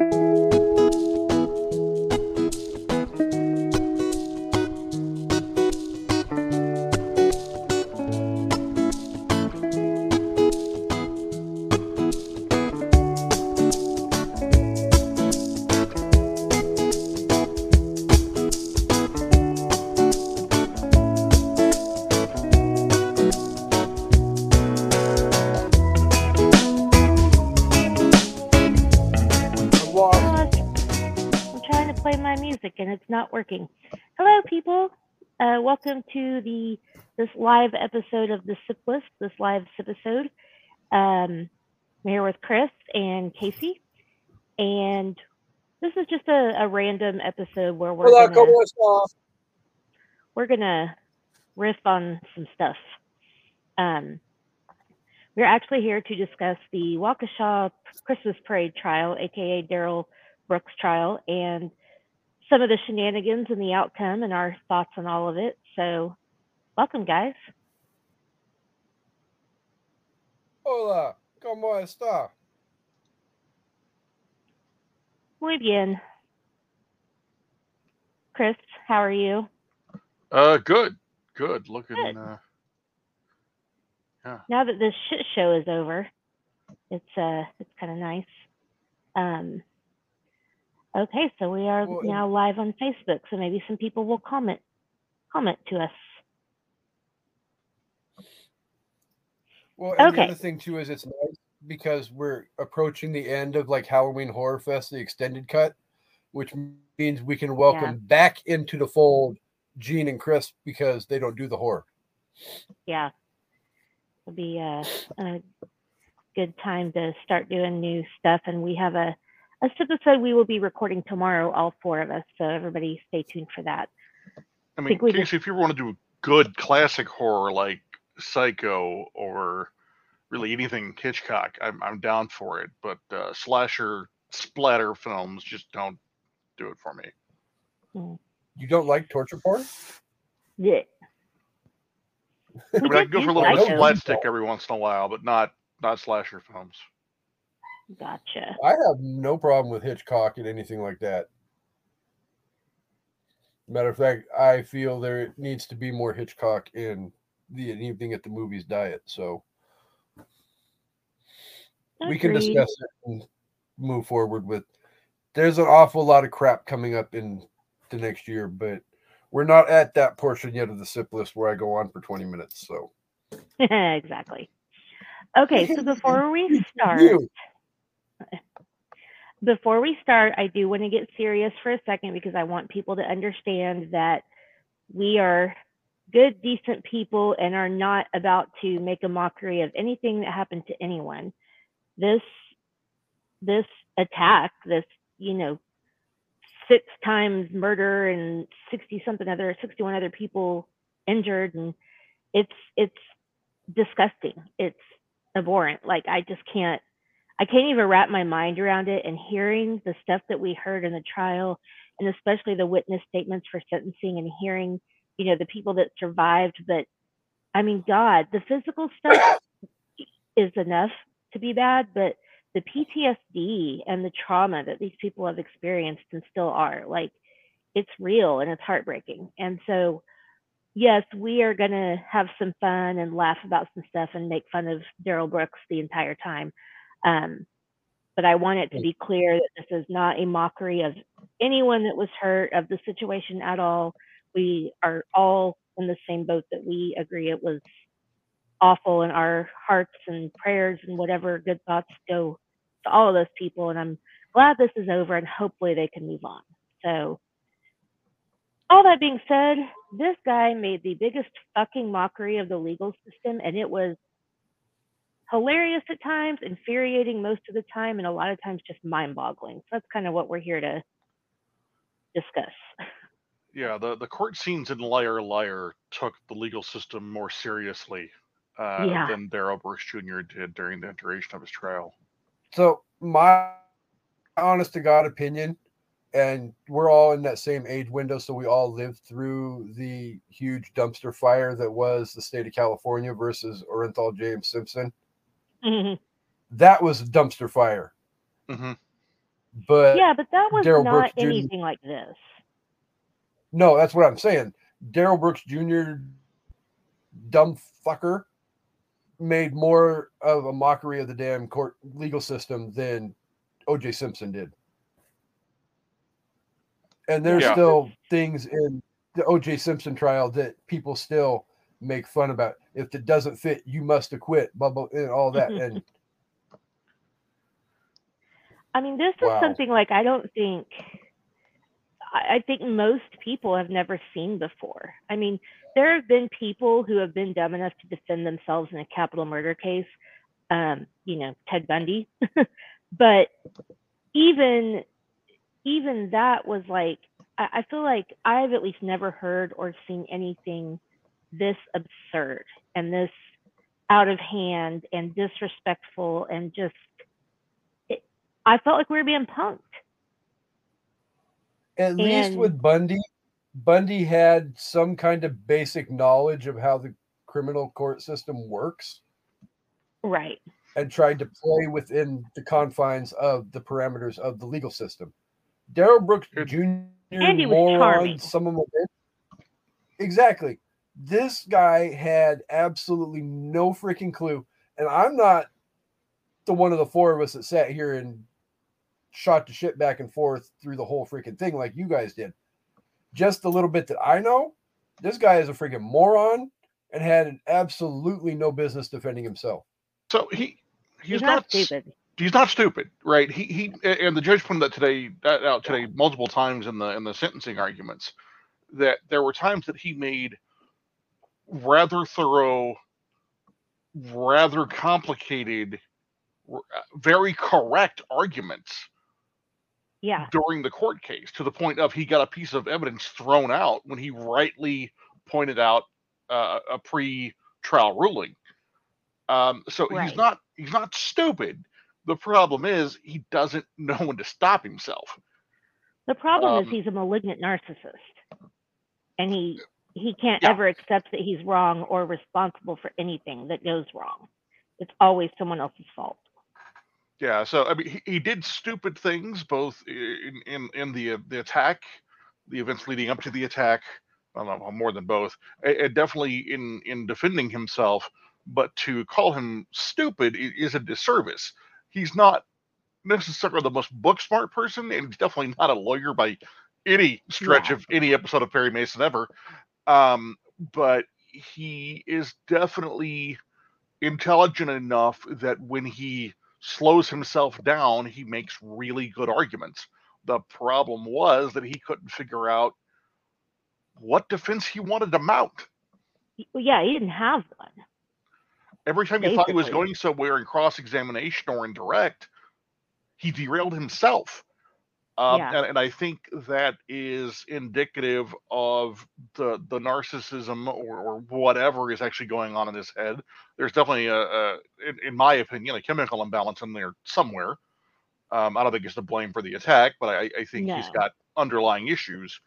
I'm welcome to the this live episode of the Sip List. This live episode. Um, I'm here with Chris and Kasey, and this is just a, a random episode where we're Hola, gonna, ¿cómo we're gonna riff on some stuff. Um, we're actually here to discuss the Waukesha Christmas Parade trial, aka Darrell Brooks trial, and some of the shenanigans and the outcome and our thoughts on all of it. So, welcome, guys. Hola, ¿cómo está? Muy bien. Chris, how are you? Uh, good, good. Looking. Good. Uh, Now that this shit show is over, it's uh, it's kind of nice. Um, okay, so we are Well, now live on Facebook, so maybe some people will comment comment to us. Well, and the other thing too is it's nice because we're approaching the end of like Halloween Horror Fest, the extended cut, which means we can welcome back into the fold Jenn and Chris because they don't do the horror. Yeah, it'll be uh, a good time to start doing new stuff, and we have a a episode we will be recording tomorrow, all four of us. So everybody, stay tuned for that. I mean, think we Kasey, if you ever want to do good classic horror like Psycho or really anything Hitchcock, I'm I'm down for it. But uh, slasher splatter films just don't do it for me. You don't like torture porn? Yeah. I We mean, I can go for a little bit of slapstick every once in a while, but not not slasher films. Gotcha. I have no problem with Hitchcock and anything like that. Matter of fact, I feel there needs to be more Hitchcock in the evening at the movies diet. So we can discuss it and move forward with. There's an awful lot of crap coming up in the next year, but we're not at that portion yet of the sip list where I go on for 20 minutes. So exactly. Okay, so before we start, before we start, I do want to get serious for a second because I want people to understand that we are good, decent people and are not about to make a mockery of anything that happened to anyone. This this attack, this, you know, six times murder and 60 something other 61 other people injured and it's it's disgusting. It's abhorrent. Like I just can't I can't even wrap my mind around it. And hearing the stuff that we heard in the trial, and especially the witness statements for sentencing, and hearing, you know, the people that survived. But I mean, God, the physical stuff is enough to be bad, but the PTSD and the trauma that these people have experienced and still are, like, it's real and it's heartbreaking. And so, yes, we are going to have some fun and laugh about some stuff and make fun of Darrell Brooks the entire time. Um, but I want it to be clear that this is not a mockery of anyone that was hurt, of the situation at all. We are all in the same boat that we agree it was awful, and our hearts and prayers and whatever good thoughts go to all of those people. And I'm glad this is over, and hopefully they can move on. So, all that being said, this guy made the biggest fucking mockery of the legal system, and it was hilarious at times, infuriating most of the time, and a lot of times just mind boggling. So that's kind of what we're here to discuss. Yeah, the the court scenes in Liar Liar took the legal system more seriously uh, Yeah. than Darrell Brooks Jr. did during the duration of his trial. so my honest to God opinion, and we're all in that same age window, so we all lived through the huge dumpster fire that was the state of California versus Orenthal James Simpson. Mhm. That was a dumpster fire. hmm But yeah, but that was Darrell not Brooks Jr. anything like this. no, that's what I'm saying. Darrell Brooks Jr. dumb fucker made more of a mockery of the damn court legal system than OJ Simpson did. And there's Yeah. still things in the OJ Simpson trial that people still make fun about. If it doesn't fit, you must acquit, blah, blah, and all that. And I mean, this is something like I don't think I, I think most people have never seen before. I mean, there have been people who have been dumb enough to defend themselves in a capital murder case. Um, you know, Ted Bundy. but even even that was like I, I feel like I've at least never heard or seen anything this absurd and this out of hand and disrespectful and just it, I felt like we were being punked. at least with Bundy, Bundy had some kind of basic knowledge of how the criminal court system works. Right. and tried to play within the confines of the parameters of the legal system. Darrell Brooks Jr. And he was moron, charming. some of them. Exactly. This guy had absolutely no freaking clue. And I'm not the one of the four of us that sat here and shot the shit back and forth through the whole freaking thing like you guys did. Just the little bit that I know, this guy is a freaking moron and had absolutely no business defending himself. So he he's, He's, not, not stupid. He's not stupid, right? He he and the judge pointed that today out today multiple times in the in the sentencing arguments that there were times that he made rather thorough, rather complicated, uh, very correct arguments Yeah. during the court case to the point of he got a piece of evidence thrown out when he rightly pointed out uh, a pre-trial ruling. Um, so he's not he's not stupid. The problem is he doesn't know when to stop himself. The problem Um, is he's a malignant narcissist. And he he can't Yeah. ever accept that he's wrong or responsible for anything that goes wrong. It's always someone else's fault. Yeah, so I mean, he, he did stupid things both in in, in the uh, the attack, the events leading up to the attack. I don't know more than both, and, and definitely in in defending himself. But to call him stupid i- is a disservice. He's not necessarily the most book smart person, and he's definitely not a lawyer by any stretch Yeah. of any episode of Perry Mason ever. Um, but he is definitely intelligent enough that when he slows himself down, he makes really good arguments. The problem was that he couldn't figure out what defense he wanted to mount. Well, yeah, he didn't have one. Every time he thought he was going somewhere in cross examination or in direct, he derailed himself. Um, Yeah. and, and I think that is indicative of the the narcissism or, or whatever is actually going on in his head. There's definitely a, a in, in my opinion, a chemical imbalance in there somewhere. Um, I don't think it's to blame for the attack, but I, I think he's got underlying issues,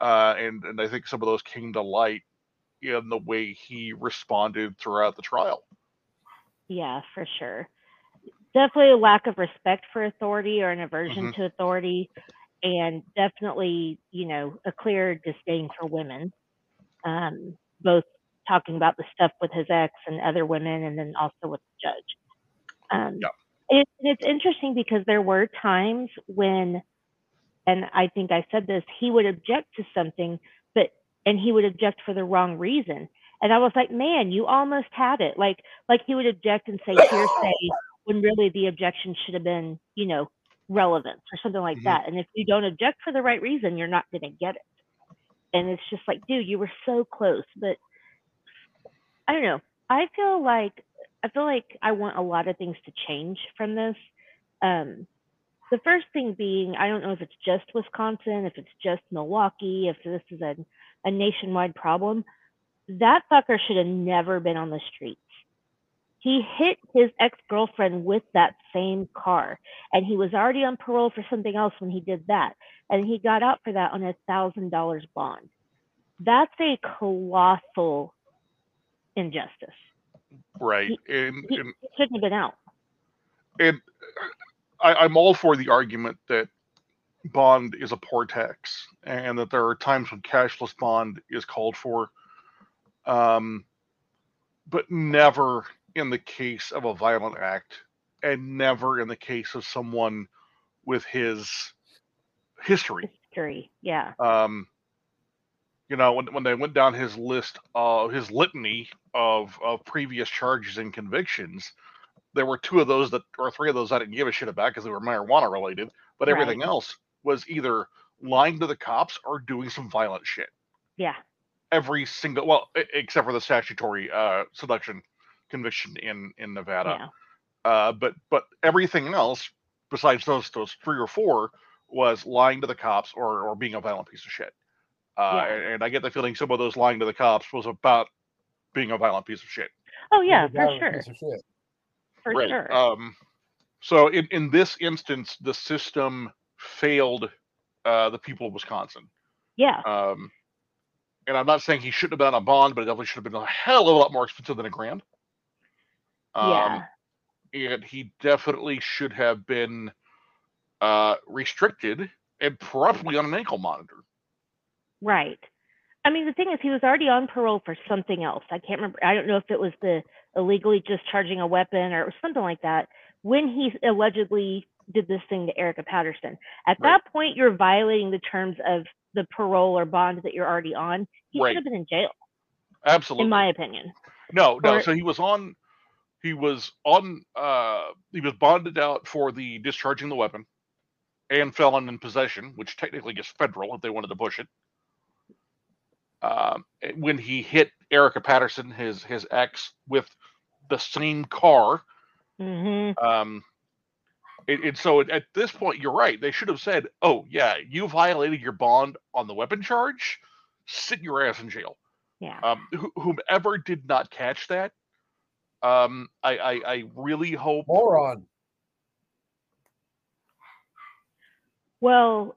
uh, and and I think some of those came to light in the way he responded throughout the trial. Yeah, for sure. Definitely a lack of respect for authority or an aversion Mhm. to authority, and definitely, you know, a clear disdain for women. Um, both talking about the stuff with his ex and other women, and then also with the judge. Um, Yeah. it, it's interesting because there were times when, and I think I said this, he would object to something, but and he would object for the wrong reason. And I was like, man, you almost had it. Like, like he would object and say hearsay when really the objection should have been, you know, relevance or something like Mhm. that. And if you don't object for the right reason, you're not going to get it. And it's just like, dude, you were so close. But I don't know. I feel like I feel like I want a lot of things to change from this. Um, the first thing being, I don't know if it's just Wisconsin, if it's just Milwaukee, if this is a, a nationwide problem. That fucker should have never been on the streets. He hit his ex girlfriend with that same car, and he was already on parole for something else when he did that. And he got out for that on a thousand dollars bond. That's a colossal injustice. Right. He- And, He, and he shouldn't have been out. and I, I'm all for the argument that bond is a poor tax and that there are times when cashless bond is called for. Um, but never in the case of a violent act and never in the case of someone with his history. History, yeah. Um, you know, when, when they went down his list, uh, his litany of, of previous charges and convictions, there were two of those that, or three of those I didn't give a shit about because they were marijuana related, but Right. everything else was either lying to the cops or doing some violent shit. Yeah. Every single, well, except for the statutory uh, seduction conviction in in Nevada. Yeah. Uh, but but everything else besides those those three or four was lying to the cops or or being a violent piece of shit. Uh, Yeah. and, and I get the feeling some of those lying to the cops was about being a violent piece of shit. Oh yeah, for sure. piece of shit. For Right. sure. Um, so in in this instance, the system failed uh, the people of Wisconsin. yeah. Um, and I'm not saying he shouldn't have been on a bond, but it definitely should have been a hell of a lot more expensive than a grand. Um, yeah. and he definitely should have been uh, restricted and probably on an ankle monitor. Right. I mean, the thing is, he was already on parole for something else. I can't remember. I don't know if it was the illegally discharging a weapon or it was something like that when he allegedly did this thing to Erica Patterson. At Right. that point, you're violating the terms of the parole or bond that you're already on. He Right. should have been in jail, Absolutely. in my opinion. no, no. or- so he was on. He was on. Uh, he was bonded out for the discharging the weapon, and felon in possession, which technically is federal if they wanted to push it. Um, when he hit Erica Patterson, his his ex, with the same car, Mm-hmm. Um, and, and so at this point, you're right. They should have said, "Oh yeah, you violated your bond on the weapon charge. Sit your ass in jail." Yeah. Um, wh- whomever did not catch that, um, I, I, I really hope. Moron. Well,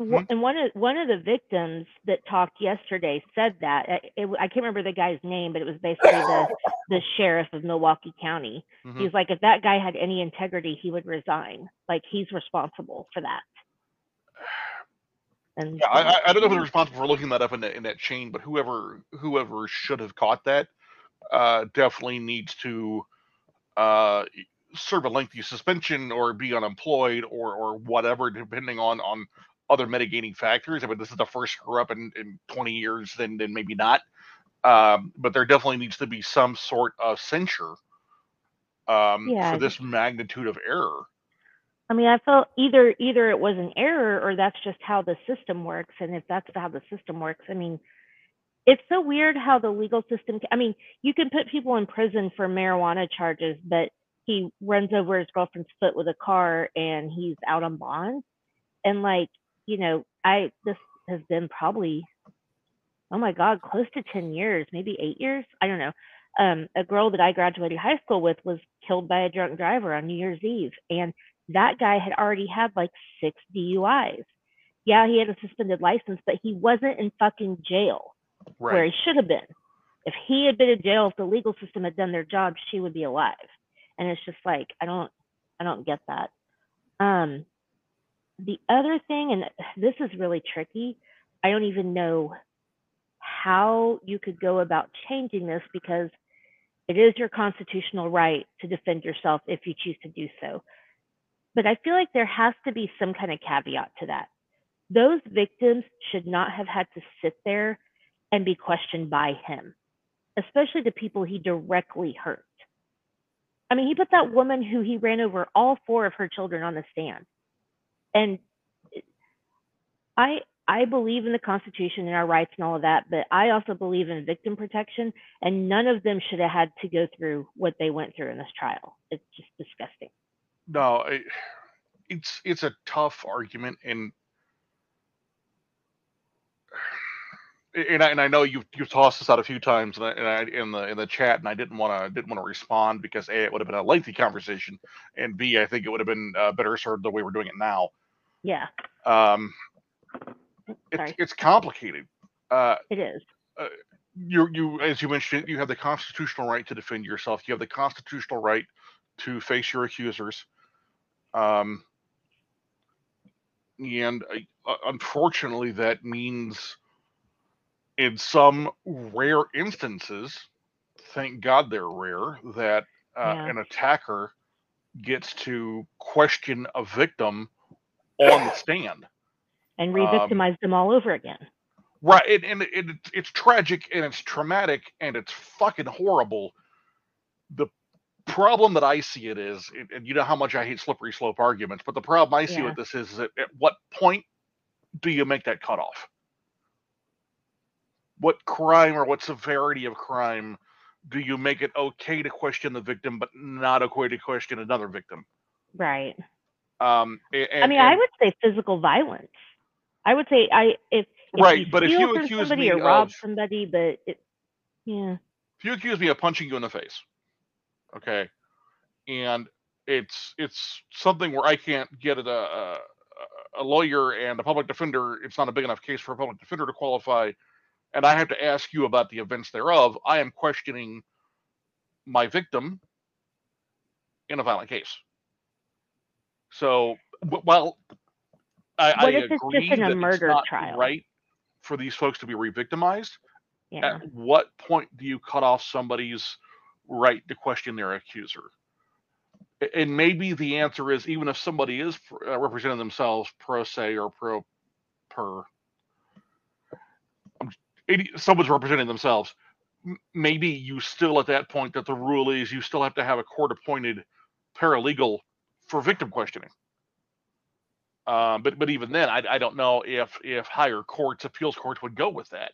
Hmm? and one of one of the victims that talked yesterday said that uh, it, I can't remember the guy's name, but it was basically the the sheriff of Milwaukee County. Mhm. He's like, if that guy had any integrity, he would resign. Like he's responsible for that. And Yeah, I, I- I don't know who's responsible for looking that up in that in that chain, but whoever whoever should have caught that uh, definitely needs to uh, serve a lengthy suspension or be unemployed or or whatever, depending on on other mitigating factors. I mean, this is the first screw up in, in 20 years, then then maybe not. Um, but there definitely needs to be some sort of censure um, Yeah. for this magnitude of error. I mean, I felt either either it was an error or that's just how the system works. And if that's how the system works, I mean, it's so weird how the legal system. I mean, you can put people in prison for marijuana charges, but he runs over his girlfriend's foot with a car and he's out on bond. And like, you know, I this has been probably, oh my god, close to ten years, maybe eight years. I don't know. Um, a girl that I graduated high school with was killed by a drunk driver on New Year's Eve, and that guy had already had like six DUIs. Yeah, he had a suspended license, but he wasn't in fucking jail where he should have been. If he had been in jail, if the legal system had done their job, she would be alive. And it's just like I don't, I don't get that. Um, the other thing, and this is really tricky. I don't even know how you could go about changing this because it is your constitutional right to defend yourself if you choose to do so. But I feel like there has to be some kind of caveat to that. Those victims should not have had to sit there and be questioned by him, especially the people he directly hurt. I mean, he put that woman who he ran over all four of her children on the stand. And I I believe in the Constitution and our rights and all of that, but I also believe in victim protection, and none of them should have had to go through what they went through in this trial. It's just disgusting. no I, it's it's a tough argument and and I, and I know you've you've tossed this out a few times and I, and I, in the in the chat and I didn't want to didn't want to respond because a it would have been a lengthy conversation and b I think it would have been uh, better served the way we're doing it now. Yeah, Um, it's it's complicated. Uh, it is. you you as you mentioned you have the constitutional right to defend yourself you have the constitutional right to face your accusers Um, and uh, unfortunately, that means in some rare instances, thank God they're rare, that uh, Yeah. an attacker gets to question a victim on the stand. and Um, re-victimize them all over again. Right, and, and it, it's it's tragic and it's traumatic and it's fucking horrible. The problem that I see it is, and- you know how much I hate slippery slope arguments, but the problem I see Yeah. with this is, is that at what point do you make that cutoff? What crime or what severity of crime do you make it okay to question the victim, but not okay to question another victim? Right. Um, a- I and- mean, I would say physical violence. I would say I if, if Right, but if you accuse somebody me or rob of- somebody, but it, yeah, if you accuse me of punching you in the face, okay, and it's it's something where I can't get a, a, a lawyer and a public defender, it's not a big enough case for a public defender to qualify, and I have to ask you about the events thereof. I am questioning my victim in a violent case. So, well, I, I What if it's just agree that murder it's not trial? right for these folks to be re-victimized, yeah. at what point do you cut off somebody's right to question their accuser? And maybe the answer is even if somebody is uh, representing themselves pro se or pro per, someone's representing themselves. Maybe you still at that point that the rule is you still have to have a court appointed paralegal for victim questioning. Um, but but even then, I, I don't know if if higher courts, appeals courts would go with that.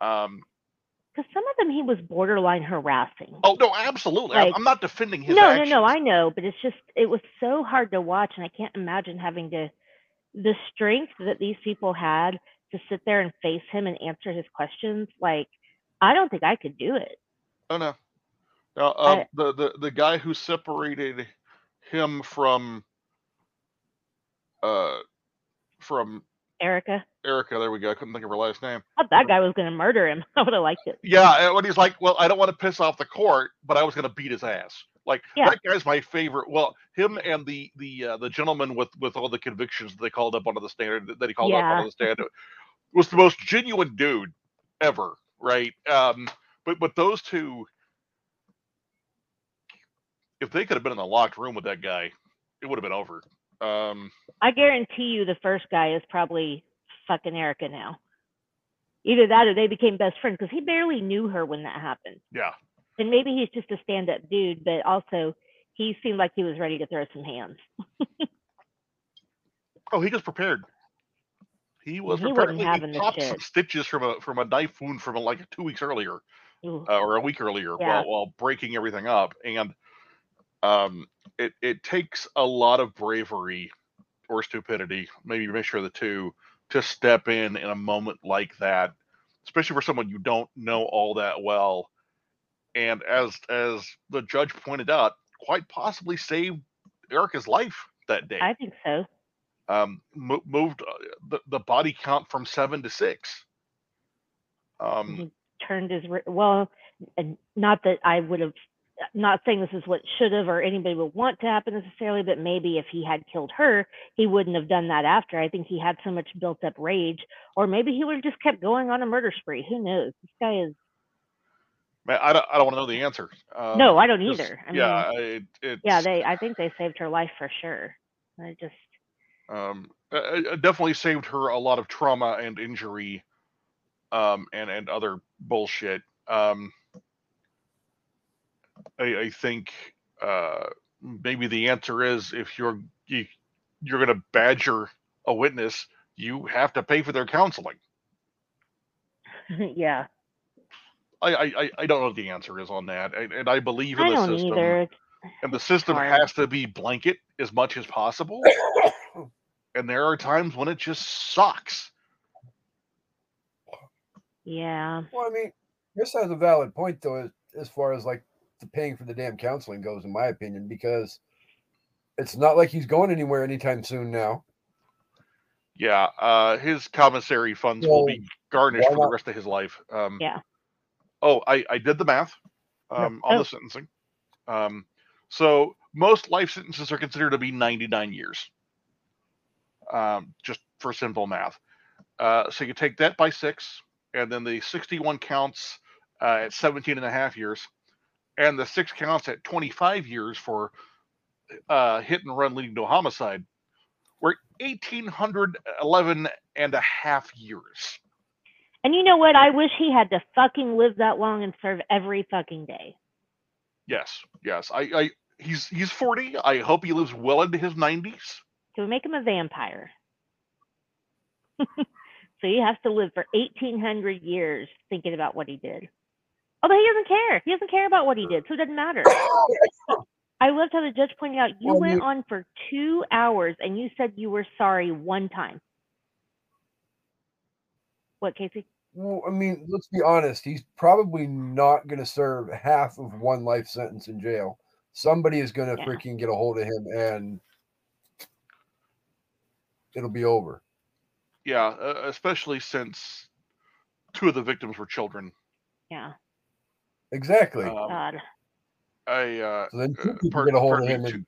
Um, Because some of them he was borderline harassing. Oh no, absolutely. I'm, Like- I'm not defending his no, actions. no, no. I know, but it's just it was so hard to watch, and I can't imagine having to the strength that these people had to sit there and face him and answer his questions. Like, I don't think I could do it. Oh no. Um, I- the, the the guy who separated him from uh from Erica, Erica, there we go. I couldn't think of her last name. I thought that guy was going to murder him. I would have liked it. Yeah, and when he's like, "Well, I don't want to piss off the court, but I was going to beat his ass." Like Yeah. that guy's my favorite. Well, him and the the uh, the gentleman with with all the convictions that they called up onto the standard that he called up Yeah. onto the stand was the most genuine dude ever, right? Um, but but those two, if they could have been in the locked room with that guy, it would have been over. Um, I guarantee you, the first guy is probably fucking Erica now. Either that or they became best friends because he barely knew her when that happened. yeah, And maybe he's just a stand up dude, but also he seemed like he was ready to throw some hands. Oh, he was prepared. He was He prepared. He popped some stitches from a from a knife wound from like two weeks earlier. Uh, or a week earlier Yeah. while, while breaking everything up and um it, it takes a lot of bravery or stupidity maybe a mixture of the two to step in in a moment like that especially for someone you don't know all that well and as as the judge pointed out quite possibly saved erica's life that day I think so. um, mo- moved uh, the, the body count from seven to six um, He turned his well, and not that I would have. Not saying this is what should have or anybody would want to happen necessarily, but maybe if he had killed her, he wouldn't have done that after. I think he had so much built up rage, or maybe he would have just kept going on a murder spree. Who knows? This guy is. Man, I don't, I don't want to know the answer. Um, no, I don't 'cause, either. I yeah, mean, it, yeah, they. I think they saved her life for sure. I just. um, uh, uh, definitely saved her a lot of trauma and injury, um, and and other bullshit. Um, I, I think uh, maybe the answer is if you're you, you're going to badger a witness, you have to pay for their counseling. yeah, I, I, I- I don't know what the answer is on that, and, and I believe in I the don't system. either. And the system hard. has to be blanket as much as possible. and there are times when it just sucks. Yeah, Well, I mean, this has a valid point though, as, as far as like the paying for the damn counseling goes, in my opinion, because it's not like he's going anywhere anytime soon now. Yeah, uh, his commissary funds will be garnished for the rest of his life. Um, Yeah. Oh, I, I did the math um, on Oh. the sentencing. Um, so most life sentences are considered to be 99 years. Um, just for simple math. Uh, so you take that by six, and then the 61 counts uh, at 17 and a half years, and the six counts at 25 years for uh, hit and run leading to a homicide. We're 1811 and a half years. And you know what? I wish he had to fucking live that long and serve every fucking day. Yes, yes. I, I he's he's 40. I hope he lives well into his 90s. Can we make him a vampire? so he has to live for 1800 years thinking about what he did. Although he doesn't care. He doesn't care about what he did, so it doesn't matter. I loved how the judge pointed out you Well, went you- on for two hours and you said you were sorry one time. What, Kasey? Well, I mean, let's be honest. He's probably not going to serve half of one life sentence in jail. Somebody is going to Yeah. freaking get a hold of him, and it'll be over. Yeah, uh, especially since two of the victims were children. Yeah. Exactly. Um, God. I uh, so then two uh, people pardon- get a hold of him, two, and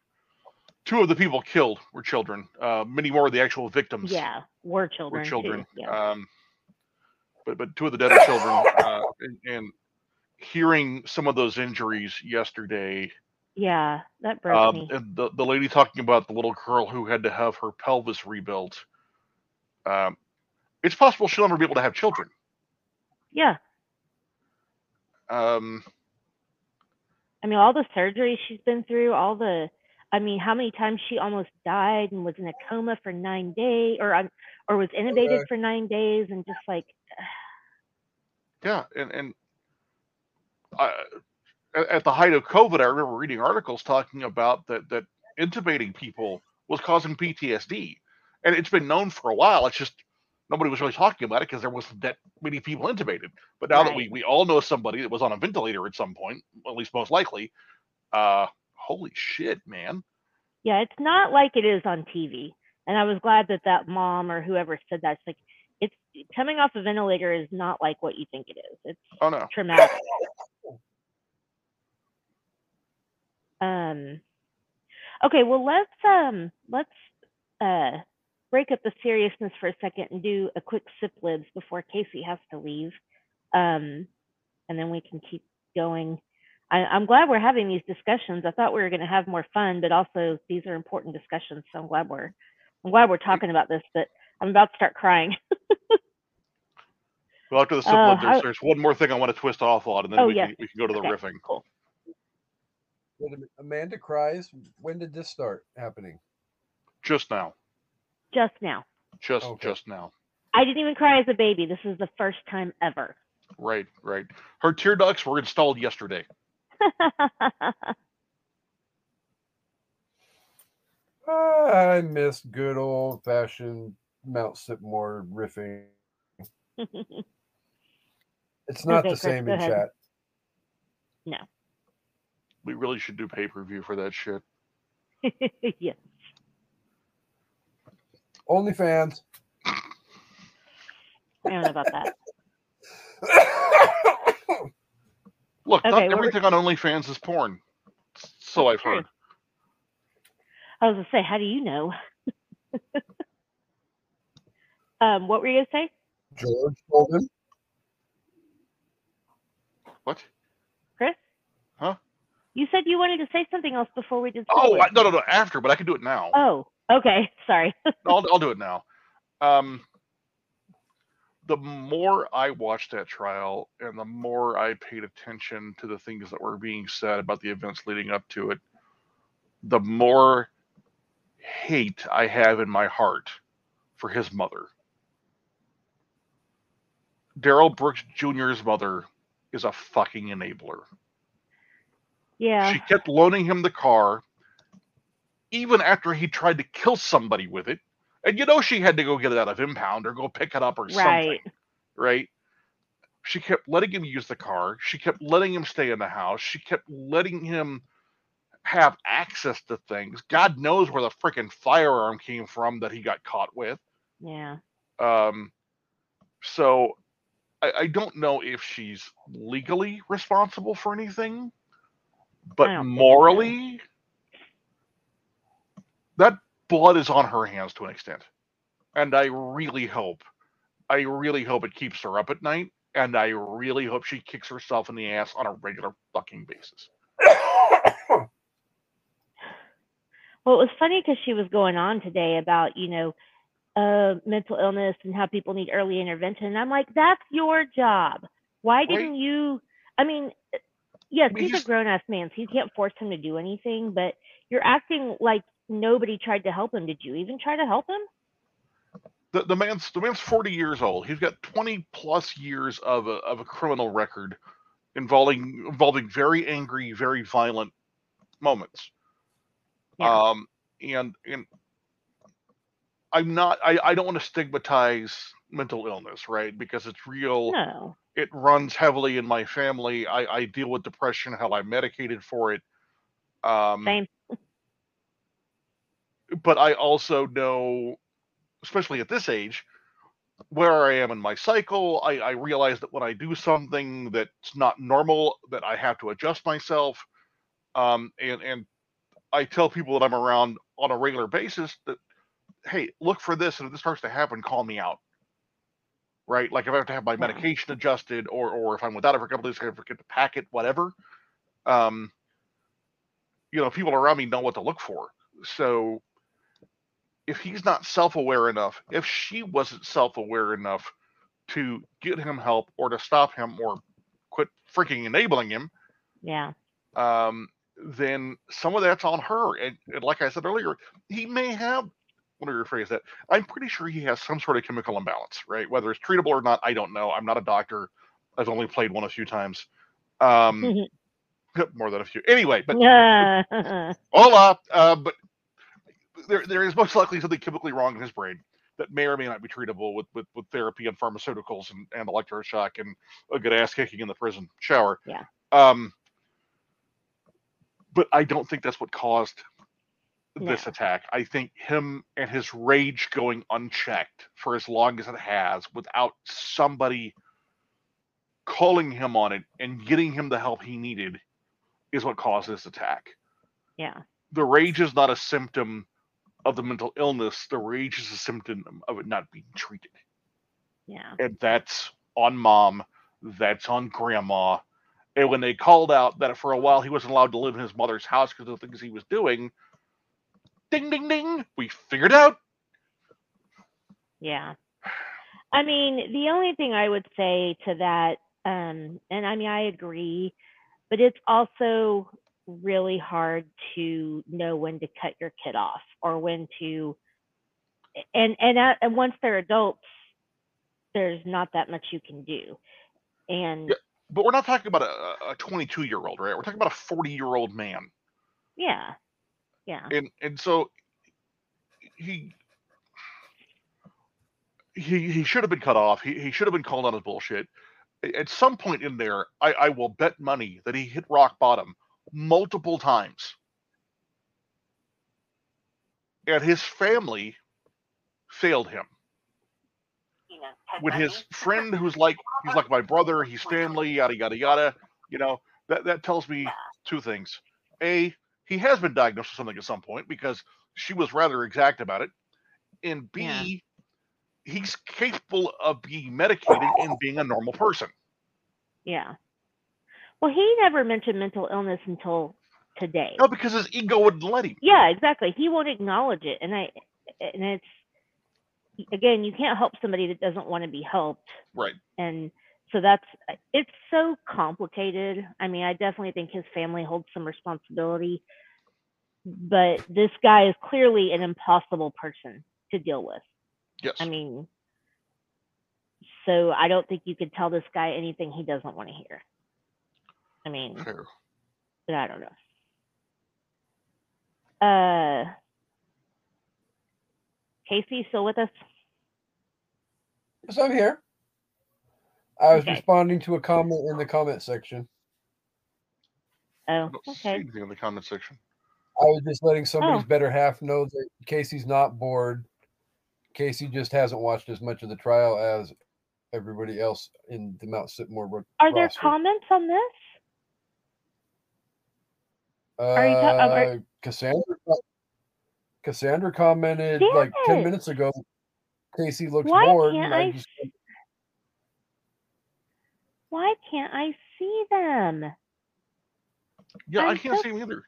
two of the people killed were children. Uh, many more of the actual victims Yeah. Were children. were too. children. Yeah. Um, but but two of the dead are children. Uh, and, and hearing some of those injuries yesterday, yeah. That broke um, me. and the the lady talking about the little girl who had to have her pelvis rebuilt. Um, it's possible she'll never be able to have children. Yeah. Um, I mean, all the surgery she's been through, all the, I mean, how many times she almost died and was in a coma for nine days, or um, or was intubated Okay. for nine days, and just like, Yeah, and and I, at the height of COVID, I remember reading articles talking about that that intubating people was causing PTSD, and it's been known for a while. It's just nobody was really talking about it because there wasn't that many people intubated. But now that we we all know somebody that was on a ventilator at some point, at least most likely, uh, holy shit, man! yeah, it's not like it is on TV. And I was glad that that mom or whoever said that. It's like, it's coming off a ventilator is not like what you think it is. It's Oh no, traumatic. Um, okay, well let's um let's uh break up the seriousness for a second and do a quick sip libs before Kasey has to leave. Um, and then we can keep going. I, I'm glad we're having these discussions. I thought we were going to have more fun, but also these are important discussions. So I'm glad we're I'm glad we're talking about this. But I'm about to start crying. well after the simple Uh, lid, there's, how- there's one more thing I want to twist off on, and then Oh, we yes. can we can go to the Okay. riffing. Cool. Wait a minute, Amanda cries. When did this start happening? Just now, Just now. just Okay. just now. I didn't even cry as a baby. This is the first time ever. Right, right. Her tear ducts were installed yesterday. I miss good old fashioned Mount Sipmore riffing. It's not Okay, the Chris, same go in ahead. chat. No. We really should do pay per view for that shit. yes. OnlyFans. I don't know about that. Look, Okay, not well, everything on OnlyFans is porn. So That's I've true. heard. I was gonna say, how do you know? um, what were you gonna say, George Golden. What? Chris? Huh? You said you wanted to say something else before we did. Oh. I, no, no, no. After, but I can do it now. Oh, okay. Sorry. I'll, I'll do it now. Um, the more I watched that trial and the more I paid attention to the things that were being said about the events leading up to it, the more hate I have in my heart for his mother. Darrell Brooks Jr.'s mother is a fucking enabler. yeah. She kept loaning him the car, even after he tried to kill somebody with it. And you know she had to go get it out of impound or go pick it up or right. something, right? She kept letting him use the car. She kept letting him stay in the house. She kept letting him have access to things. God knows where the freaking firearm came from that he got caught with. Yeah. Um, so I, I don't know if she's legally responsible for anything, but don't think so. morally, that blood is on her hands to an extent. And I really hope, I really hope it keeps her up at night. And I really hope she kicks herself in the ass on a regular fucking basis. Well, it was funny because she was going on today about, you know, uh, mental illness and how people need early intervention. And I'm like, that's your job. Why didn't you? I mean, yes, mean, he's he's- a grown ass man, so you can't force him to do anything, but you're acting like nobody tried to help him. Did you even try to help him? The, the man's the man's 40 years old. He's got 20 plus years of a, of a criminal record involving involving very angry, very violent moments. Yeah. Um, and and I'm not. I, I don't want to stigmatize mental illness, right? Because it's real. No. It runs heavily in my family. I, I deal with depression. how I'm medicated for it. Um, Same. but I also know, especially at this age, where I am in my cycle. I, I realize that when I do something that's not normal, that I have to adjust myself. Um, and and I tell people that I'm around on a regular basis that, hey, look for this, and if this starts to happen, call me out. Right, like if I have to have my medication adjusted, or or if I'm without it for a couple days, I forget to pack it, whatever. Um, you know, people around me know what to look for. So if he's not self-aware enough, if she wasn't self-aware enough to get him help or to stop him or quit freaking enabling him, Yeah. um, then some of that's on her. And, and like I said earlier, he may have. Let me rephrase that. I'm pretty sure he has some sort of chemical imbalance, right? Whether it's treatable or not, I don't know. I'm not a doctor. I've only played one a few times. Um, more than a few. Anyway, but Yeah. Hola. Uh, but there, there is most likely something chemically wrong in his brain that may or may not be treatable with, with, with therapy and pharmaceuticals and, and electroshock and a good ass kicking in the prison shower. Yeah. Um, but I don't think that's what caused this attack. I think him and his rage going unchecked for as long as it has without somebody calling him on it and getting him the help he needed is what caused this attack yeah. the rage is not a symptom of the mental illness. The rage is a symptom of it not being treated. Yeah. And that's on mom, that's on grandma. And when they called out that for a while he wasn't allowed to live in his mother's house because of the things he was doing, ding, ding, ding, we figured out. Yeah. I mean, the only thing I would say to that, um, and I mean, I agree, but it's also really hard to know when to cut your kid off or when to, and and uh, and once they're adults, there's not that much you can do, and Yeah. But we're not talking about a 22 year old, right? We're talking about a 40 year old man. yeah, yeah, and and so he he he should have been cut off. He he should have been called on his bullshit. At some point in there, I, I will bet money that he hit rock bottom multiple times. And his family failed him. When his friend who's like he's like my brother, he's family, yada yada yada, you know, that, that tells me two things. A, he has been diagnosed with something at some point because she was rather exact about it. And B, Yeah. he's capable of being medicated and being a normal person. yeah. Well, he never mentioned mental illness until today. No, because his ego wouldn't let him. yeah exactly he won't acknowledge it and i and it's again you can't help somebody that doesn't want to be helped Right. and so that's it's so complicated i mean i definitely think his family holds some responsibility but this guy is clearly an impossible person to deal with Yes. i mean so i don't think you could tell this guy anything he doesn't want to hear i mean Fair. but I don't know. Uh, Kasey, still with us? Yes, I'm here. I was Okay. responding to a comment in the comment section. Oh, I don't see okay. anything in the comment section. I was just letting somebody's Oh. better half know that Kasey's not bored. Kasey just hasn't watched as much of the trial as everybody else in the Mount Sipmore. ro- Are there comments on this? Uh, are you ta- are- Cassandra's not, Cassandra commented Damn like 10 minutes ago. Kasey looks Why bored. can't I I just said, Why can't I see them? Yeah, I I'm can't so- see him either.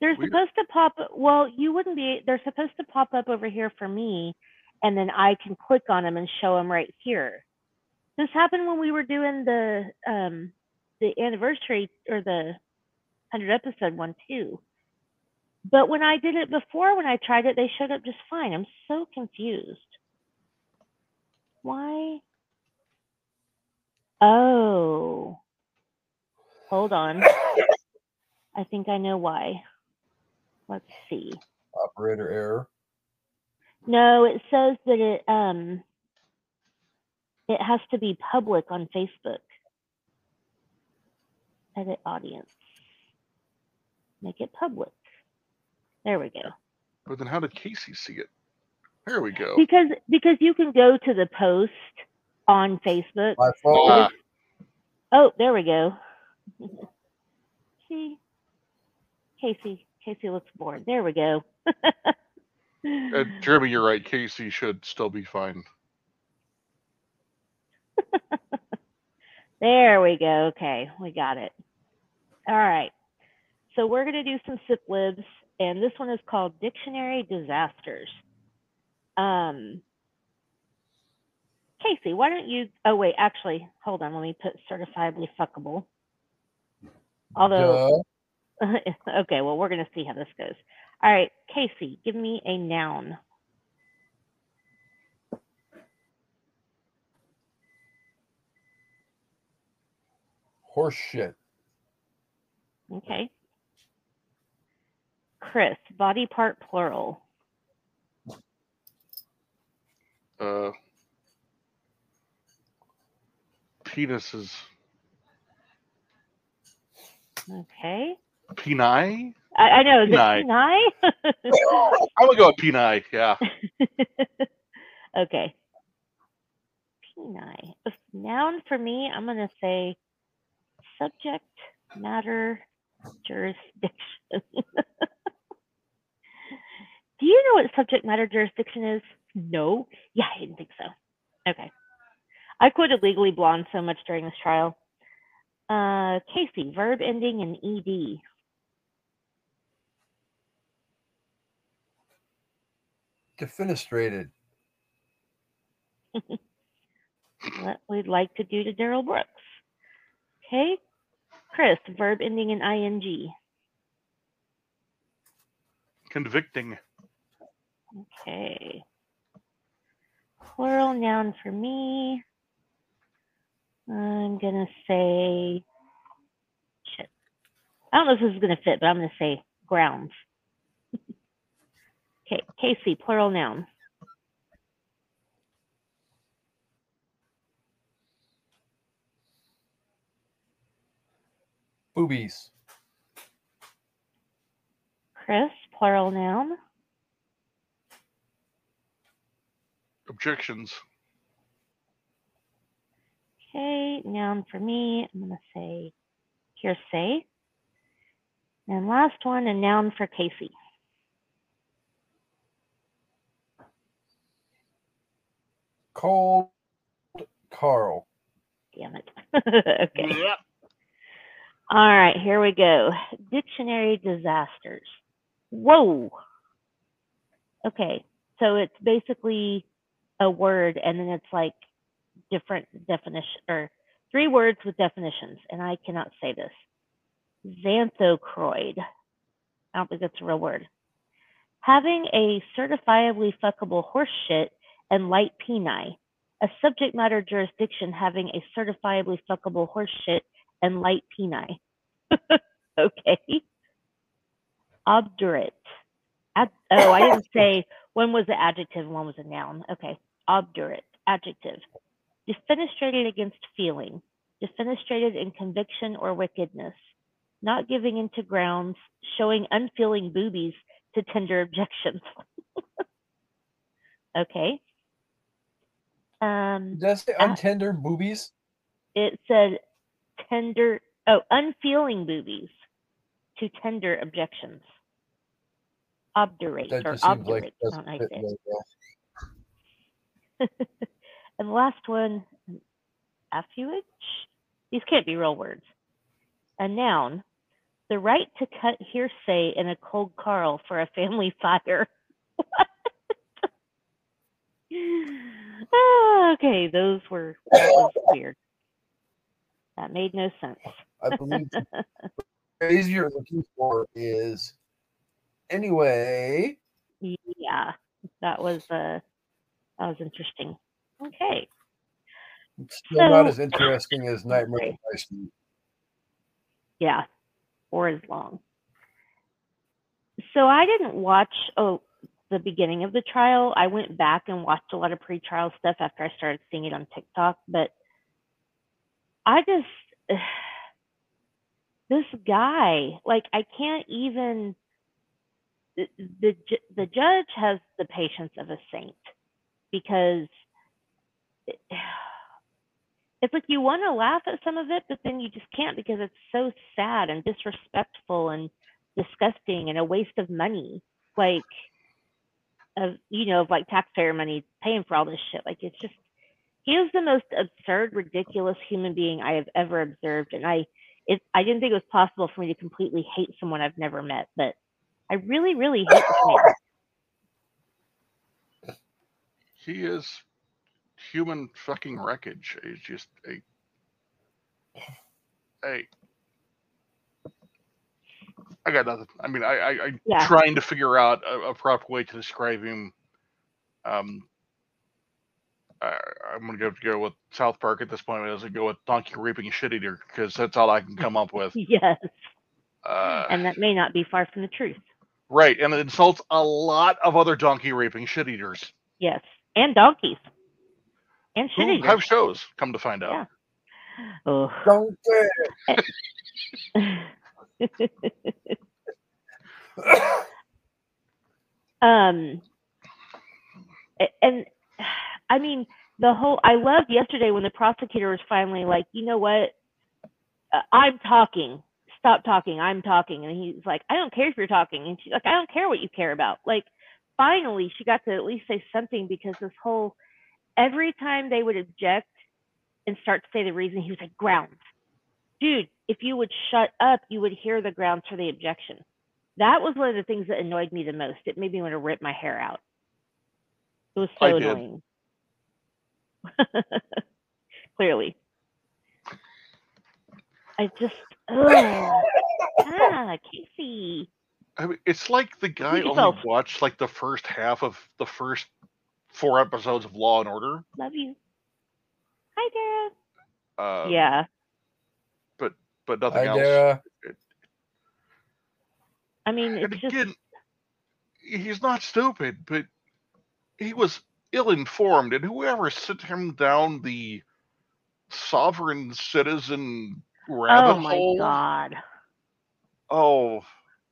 They're Weird. supposed to pop. Well, you wouldn't be. They're supposed to pop up over here for me, and then I can click on them and show them right here. This happened when we were doing the um the anniversary or the hundred episode one too. But when I did it before, when I tried it, they showed up just fine. I'm so confused. Why? Oh. Hold on. I think I know why. Let's see. operator error. No, it says that it um it has to be public on Facebook. Edit audience. Make it public. There we go. But then how did Kasey see it? There we go. Because because you can go to the post on Facebook. My phone. Ah, Oh, there we go. See? Kasey Kasey looks bored. There we go. uh, Jeremy, you're right. Kasey should still be fine. There we go. Okay, we got it. All right. So we're going to do some sip libs, and this one is called Dictionary Disasters. Um, Kasey, why don't you? Oh wait, actually, hold on. Let me put certifiably fuckable. Although, Duh. okay, well, we're going to see how this goes. All right, Kasey, give me a noun. Horseshit. Okay. Chris, body part plural. Uh, penises. Okay. Peni? I, I know. Peni. I'm gonna go with Peni. Yeah. Okay. Peni. A noun for me, I'm going to say subject matter jurisdiction. Do you know what subject matter jurisdiction is? No. Yeah, I didn't think so. Okay. I quoted Legally Blonde so much during this trial. Uh, Kasey, verb ending in ed. Defenestrated. what we'd like to do to Darrell Brooks. Okay. Chris, verb ending in ing. Convicting. Okay. Plural noun for me. I'm gonna say shit. I don't know if this is gonna fit, but I'm gonna say grounds. okay, Kasey, plural noun. Boobies. Chris, plural noun. Objections. Okay, noun for me, I'm gonna say hearsay. And last one, a noun for Casey. Cold Carl. Damn it. okay. Yep. All right, here we go. Dictionary disasters. Whoa. Okay, so it's basically a word and then it's like different definition or three words with definitions, and I cannot say this. Xanthochroid. I don't think that's a real word. Having a certifiably fuckable horse shit and light peni. A subject matter jurisdiction having a certifiably fuckable horse shit and light peni. okay. Obdurate. Ad- oh, I didn't say one was an adjective and one was a noun. Okay. Obdurate. Adjective. Defenestrated against feeling. Defenestrated in conviction or wickedness. Not giving into grounds. Showing unfeeling boobies to tender objections. okay. Um, Did that say Uh, untender boobies? it said tender oh unfeeling boobies to tender objections obdurate or seems like obdurate. I don't you fit say it. very well. And the last one, affouage? These can't be real words. A noun. The right to cut hearsay in a cold Carl for a family fire. Ah, okay, those were that was weird. That made no sense. I believe the phrase you're looking for is anyway. Yeah, that was uh that was interesting. Okay. It's still not as interesting as Nightmare Okay. Street. Yeah, or as long. So I didn't watch oh the beginning of the trial. I went back and watched a lot of pre-trial stuff after I started seeing it on TikTok, but I just this guy, like I can't even the the, the judge has the patience of a saint because it, it's like you want to laugh at some of it, but then you just can't because it's so sad and disrespectful and disgusting and a waste of money. Like, of you know, of like taxpayer money paying for all this shit. Like, it's just he is the most absurd, ridiculous human being I have ever observed, and I it I didn't think it was possible for me to completely hate someone I've never met, but I really, really hate this man. He is human fucking wreckage. is just a hey. I got nothing. I mean, I, I, I'm Yeah. trying to figure out a, a proper way to describe him. Um, I, I'm gonna go go with South Park at this point. As I go with Donkey Reaping Shit Eater because that's all I can come up with. Yes, Uh, and that may not be far from the truth. right, and it insults a lot of other Donkey Reaping Shit Eaters Yes, and donkeys, and shit who eaters. have shows. Come to find out. Yeah. Oh. Don't um and i mean the whole i loved yesterday when the prosecutor was finally like you know what uh, i'm talking stop talking i'm talking and he's like i don't care if you're talking and she's like i don't care what you care about like finally she got to at least say something because this whole every time they would object and start to say the reason he was like grounds dude if you would shut up you would hear the grounds for the objection that was one of the things that annoyed me the most. It made me want to rip my hair out. It was so annoying. Clearly. I just, ugh. ah, Kasey. I mean, it's like the guy only watched like the first half of the first four episodes of Law and Order. Love you. Hi, Dara. Uh, yeah. but but nothing Hi, else. Dara. I mean, And it's just, again, he's not stupid, but he was ill-informed, and whoever sent him down the sovereign citizen rabbit hole. oh my hole. God. Oh,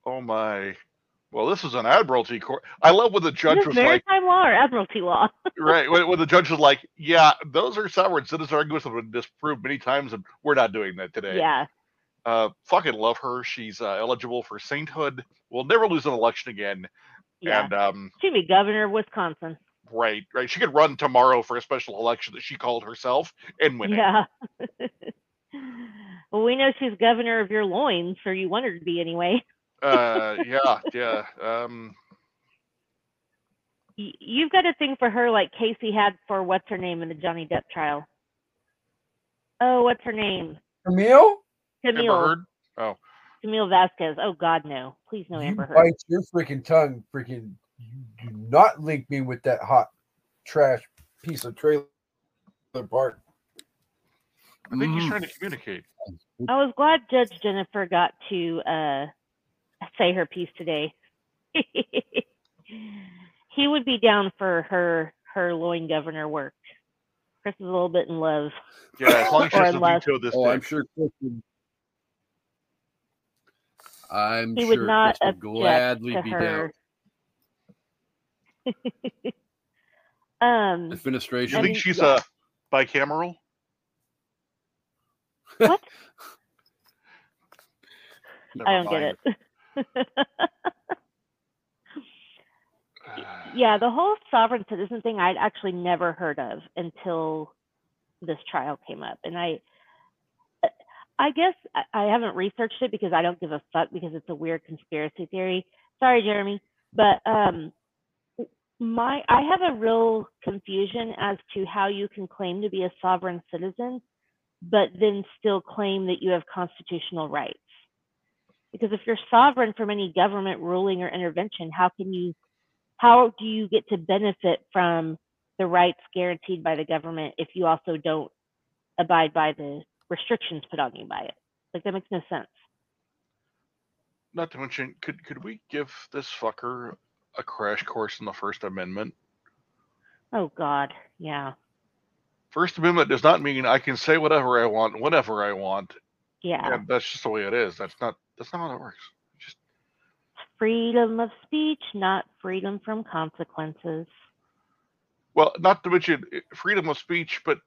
oh my. Well, this is an admiralty court. I love when the judge was like, maritime law or admiralty law? right, when, when the judge was like, yeah, those are sovereign citizen arguments that have been disproved many times, and we're not doing that today. yeah. Uh, fucking love her. She's uh, eligible for sainthood. We'll never lose an election again. Yeah. And um, She'd be governor of Wisconsin. right, right. She could run tomorrow for a special election that she called herself and win. Yeah. well, we know she's governor of your loins, or you want her to be anyway. Uh, yeah, yeah. Um, You've got a thing for her like Kasey had for what's her name in the Johnny Depp trial. Oh, what's her name? Camille, Camille. Heard. Oh, Camille Vasquez. Oh God, no! Please no you Amber Heard. bite your freaking tongue. Freaking, you do not link me with that hot trash piece of trailer park. I think he's Mm. trying to communicate. I was glad Judge Jennifer got to uh, say her piece today. he would be down for her her loin governor work. Chris is a little bit in love. Yeah, as long as she Or veto this. Oh, I'm sure Chris would. I'm He sure would not Chris would gladly be her. down. um, You Administration. I think mean, she's yeah. a bicameral? what? I don't mind. get it. yeah, the whole sovereign citizen thing I'd actually never heard of until this trial came up, and I, I guess I- haven't researched it because I don't give a fuck because it's a weird conspiracy theory. Sorry, Jeremy, but um, my I have a real confusion as to how you can claim to be a sovereign citizen, but then still claim that you have constitutional rights. Because if you're sovereign from any government ruling or intervention, how can you how do you get to benefit from the rights guaranteed by the government if you also don't abide by the restrictions put on you by it? Like that makes no sense. Not to mention, could could we give this fucker a crash course in the First Amendment? Oh God, yeah, First Amendment does not mean I can say whatever I want, whenever I want, yeah. and that's just the way it is. That's not that's not how that works. Just Freedom of speech, not freedom from consequences. well, not to mention eh, freedom of speech, but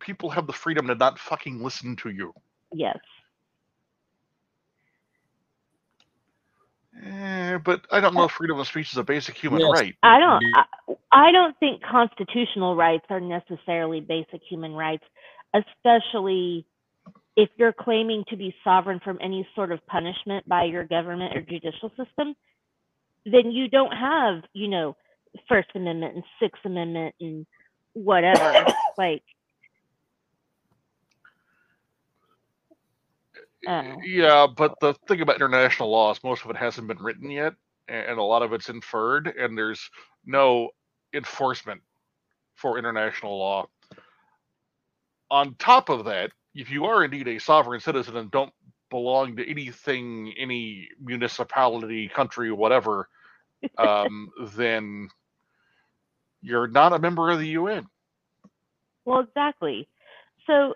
people have the freedom to not fucking listen to you. Yes. Eh, but I don't know if freedom of speech is a basic human Yes. right. I don't I, I don't think constitutional rights are necessarily basic human rights, especially if you're claiming to be sovereign from any sort of punishment by your government or judicial system, then you don't have, you know, First Amendment and Sixth Amendment and whatever. like Oh. Yeah, but the thing about international law is most of it hasn't been written yet, and a lot of it's inferred, and there's no enforcement for international law. On top of that, if you are indeed a sovereign citizen and don't belong to anything, any municipality, country, whatever, um, then you're not a member of the UN. Well, exactly. So,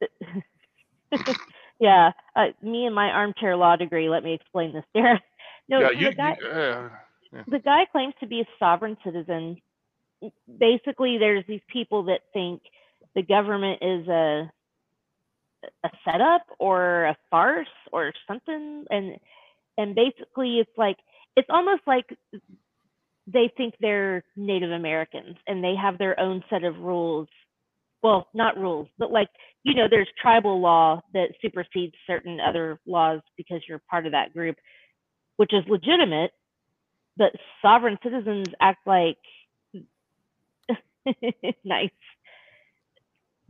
yeah, uh, me and my armchair law degree. Let me explain this, Sarah. No, yeah, you, the guy, you uh, the guy claims to be a sovereign citizen. Basically, there's these people that think the government is a a setup or a farce or something, and and basically, it's like it's almost like they think they're Native Americans and they have their own set of rules. Well, not rules, but like you know, there's tribal law that supersedes certain other laws because you're part of that group, which is legitimate. But sovereign citizens act like nice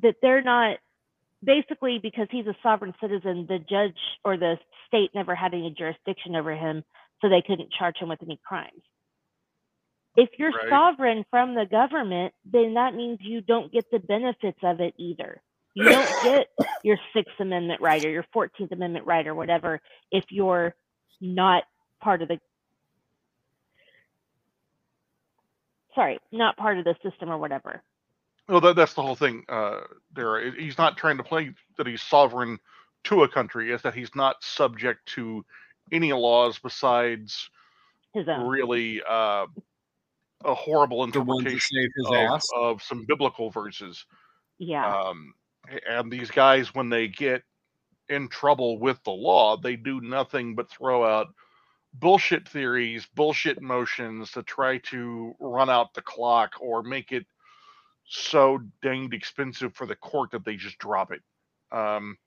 that they're not basically because he's a sovereign citizen the judge or the state never had any jurisdiction over him so they couldn't charge him with any crimes. If you're Right. sovereign from the government then that means you don't get the benefits of it either. You don't get your sixth amendment right or your 14th amendment right or whatever if you're not part of the sorry not part of the system or whatever Well, that, that's the whole thing. Uh, there, he's not trying to play that he's sovereign to a country. Is that he's not subject to any laws besides his own really uh, a horrible The ones that interpretation of, of some biblical verses. yeah Um, and these guys, when they get in trouble with the law, they do nothing but throw out bullshit theories, bullshit motions to try to run out the clock or make it so danged expensive for the court that they just drop it. Um,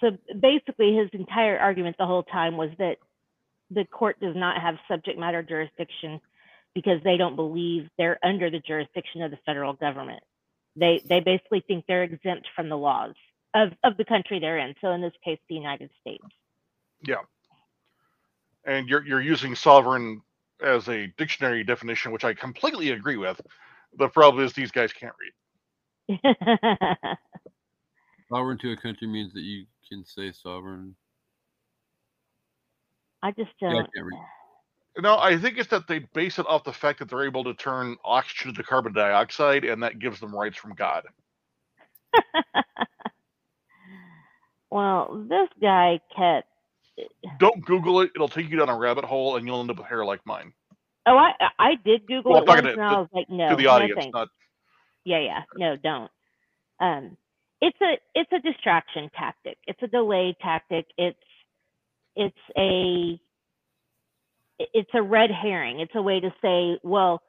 so basically his entire argument the whole time was that the court does not have subject matter jurisdiction because they don't believe they're under the jurisdiction of the federal government they they basically think they're exempt from the laws of of the country they're in so in this case the united states Yeah. and you're you're using sovereign as a dictionary definition, which I completely agree with. The problem is these guys can't read. Sovereign to a country means that you can say sovereign. i just Yeah, I don't can't read. No, I think it's that they base it off the fact that they're able to turn oxygen to carbon dioxide, and that gives them rights from God. well this guy kept Don't Google it; it'll take you down a rabbit hole, and you'll end up with hair like mine. oh i i did google Well, it once and i was like no to the audience, not yeah yeah no don't um it's a it's a distraction tactic it's a delay tactic it's it's a it's a red herring. It's a way to say, well,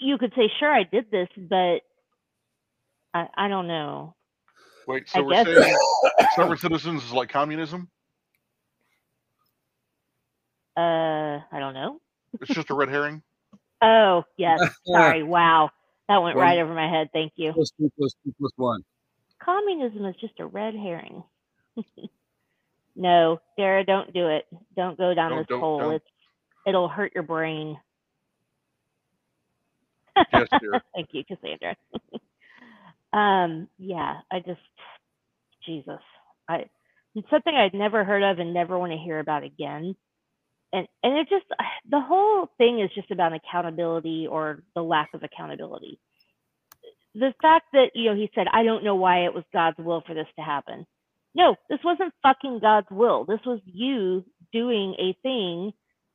you could say, sure, I did this, but I, I don't know. Wait, so I we're guess- saying sovereign citizens is like communism? Uh, I don't know. It's just a red herring. Oh, yes. Sorry. Wow. That went Well- right over my head. Thank you. Plus two plus two plus one. Communism is just a red herring. no, Dara, don't do it. Don't go down Don't- this don't- hole. don't. It's it'll hurt your brain. Yes, dear. Thank you, Cassandra. um, yeah, I just Jesus. I it's something I'd never heard of and never want to hear about again. And and it just the whole thing is just about accountability or the lack of accountability. The fact that, you know, he said, I don't know why it was God's will for this to happen. No, this wasn't fucking God's will. This was you doing a thing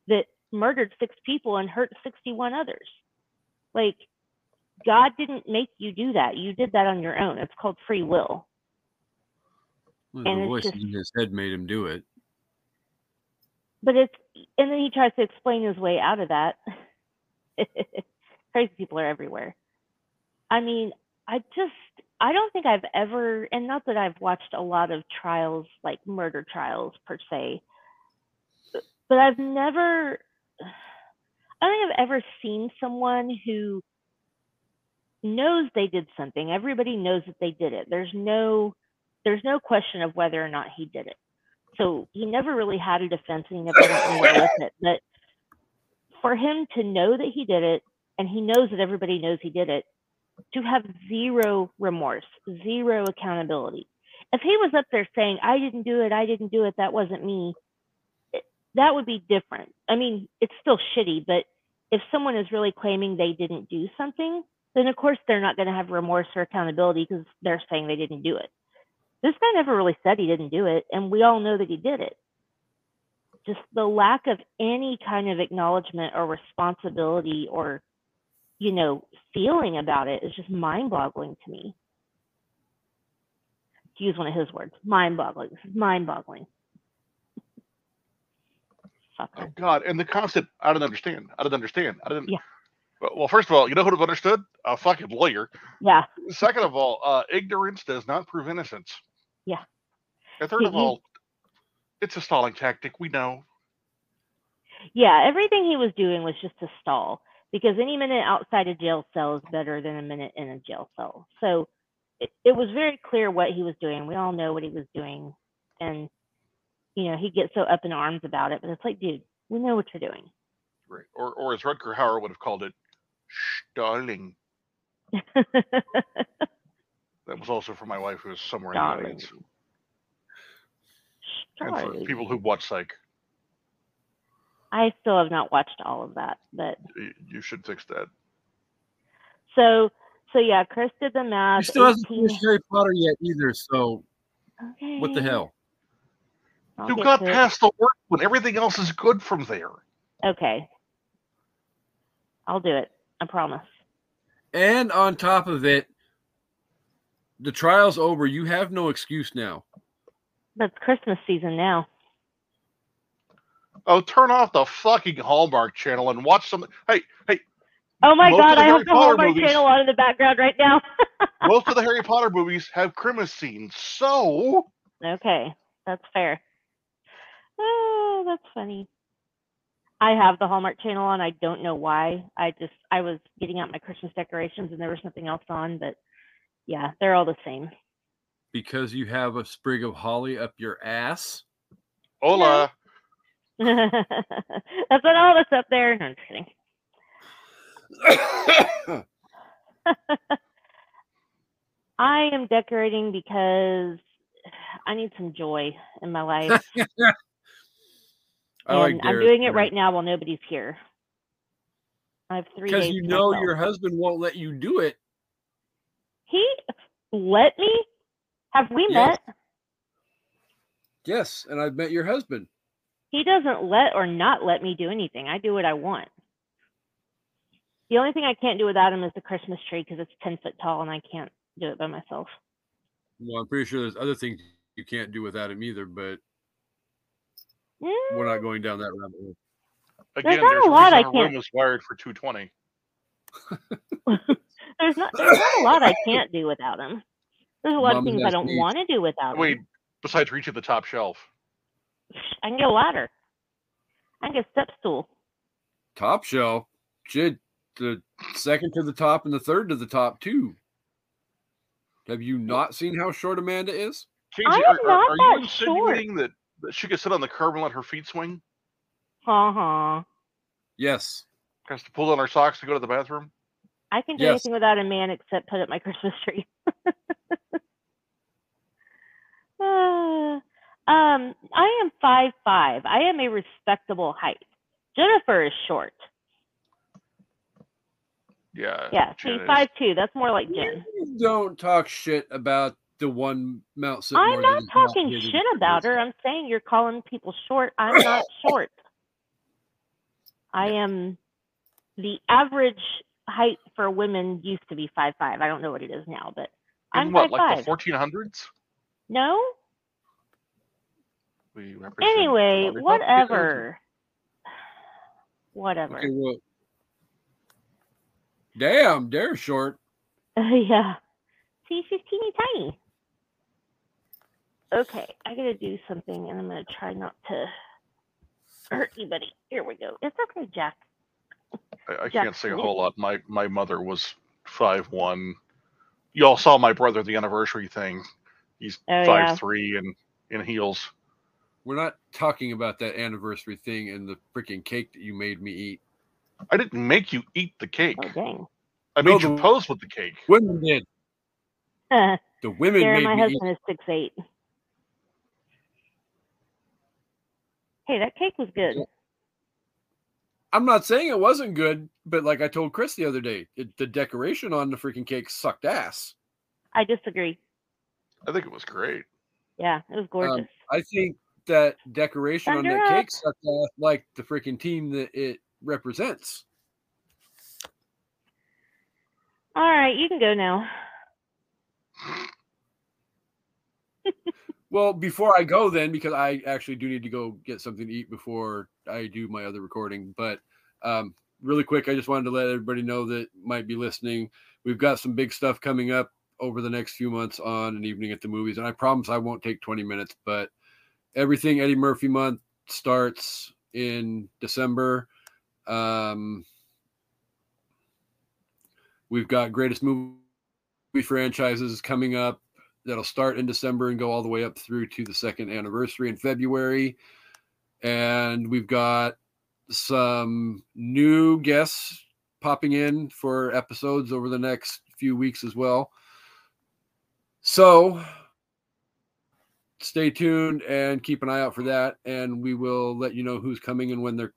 that murdered six people and hurt 61 others. Like, God didn't make you do that. You did that on your own. It's called free will. Well, And the voice just- in his head made him do it. But it's, and then he tries to explain his way out of that. Crazy people are everywhere. I mean, I just, I don't think I've ever, and not that I've watched a lot of trials, like murder trials per se, but- I've never, I don't think I've ever seen someone who knows they did something. Everybody knows that they did it. There's no, there's no question of whether or not he did it. So he never really had a defense and he never went anywhere with it. But for him to know that he did it and he knows that everybody knows he did it, to have zero remorse, zero accountability. If he was up there saying, I didn't do it, I didn't do it, that wasn't me, it- that would be different. I mean, it's still shitty, but if someone is really claiming they didn't do something, then of course they're not going to have remorse or accountability because they're saying they didn't do it. This guy never really said he didn't do it, and we all know that he did it. Just the lack of any kind of acknowledgement or responsibility or, you know, feeling about it is just mind boggling to me. To use one of his words, mind boggling. This is mind boggling. Oh God, and the constant. I don't understand. I don't understand. I didn't. Yeah. Well, well, first of all, you know who would have understood? A fucking lawyer. Yeah. Second of all, uh, ignorance does not prove innocence. Yeah. And third You- of all, it's a stalling tactic. We know. Yeah, everything he was doing was just to stall because any minute outside a jail cell is better than a minute in a jail cell. So it, it was very clear what he was doing. We all know what he was doing. And, you know, he gets so up in arms about it, but it's like, dude, we know what you're doing. Right. Or, or as Rutger Hauer would have called it, stalling. That was also for my wife, who is somewhere in the Stalling. audience, and for Sorry. people who watch Psych. I still have not watched all of that, but You should fix that. so so yeah, Chris did the math. He math. still hasn't finished Harry Potter yet either. So okay. what the hell? I'll You got to it. past the work when everything else is good from there. Okay. I'll do it. I promise. And on top of it, the trial's over. You have no excuse now. But it's Christmas season now. Oh, turn off the fucking Hallmark channel and watch some. Hey, hey, Oh my god, I have the Potter Hallmark movies- channel on in the background right now. most of the Harry Potter movies have Christmas scenes, so okay, that's fair. Oh, that's funny. I have the Hallmark channel on. I don't know why. I just I was getting out my Christmas decorations and there was something else on, but yeah, they're all the same. Because you have a sprig of holly up your ass. hola. that's what all that's up there. No, I'm just kidding. I am decorating because I need some joy in my life. I like and I'm doing it right now while nobody's here. I have three Because you know myself. your husband won't let you do it. He let me. Have we Yes. met? Yes, and I've met your husband. He doesn't let or not let me do anything. I do what I want. The only thing I can't do without him is the Christmas tree because it's ten foot tall and I can't do it by myself. Well, I'm pretty sure there's other things you can't do without him either, but we're Mm, not going down that rabbit hole. Again, not a there's a lot I our can't- room is wired for 220. there's not there's not a lot I can't do without him. There's a lot of things I don't want to do without him. Wait, him. besides reaching the top shelf. I can get a ladder. I can get a step stool. Top shelf. Shit, the second to the top and the third to the top too. Have you not seen how short Amanda is? Kasey, I am are, are, not are that you insinuating that, that she could sit on the curb and let her feet swing? Ha ha. Yes. Has to pull down her socks to go to the bathroom? I can do Yes. anything without a man except put up my Christmas tree. Uh, um, I am five five. I am a respectable height. Jennifer is short. Yeah. Yeah, see, Jenn is. five two. That's more like Jenn. You don't talk shit about the one Mount Sipmore. I'm not is not talking shit about her. I'm saying you're calling people short. I'm not short. I am the average height for women used to be five five. I don't know what it is now, but In I'm what, five like five. the 1400s? No. We Anyway, whatever. Whatever. Okay, well, damn, they're short. yeah. See, she's teeny tiny. Okay, I gotta do something, and I'm gonna try not to hurt anybody. Here we go. It's okay, Jack. I, I can't say a whole lot. My my mother was five one. You all saw my brother the anniversary thing. He's Oh, five yeah. three and in heels. We're not talking about that anniversary thing and the freaking cake that you made me eat. I didn't make you eat the cake. Oh dang. I No, made you the- pose with the cake. Women did. The women Darren, made my me eat. husband is six eight. Hey, that cake was good. Yeah. I'm not saying it wasn't good, but like I told Chris the other day, it, the decoration on the freaking cake sucked ass. I disagree. I think it was great. Yeah, it was um, gorgeous. I think that decoration on Thunder that up. cake sucked ass like the freaking team that it represents. All right, you can go now. Well, before I go, then, because I actually do need to go get something to eat before I do my other recording. But um, really quick, I just wanted to let everybody know that might be listening. We've got some big stuff coming up over the next few months on an evening at the movies, and I promise I won't take 20 minutes. But everything Eddie Murphy month starts in December. Um, we've got greatest movie franchises coming up that'll start in December and go all the way up through to the second anniversary in February. And we've got some new guests popping in for episodes over the next few weeks as well. So stay tuned and keep an eye out for that. And we will let you know who's coming and when they're.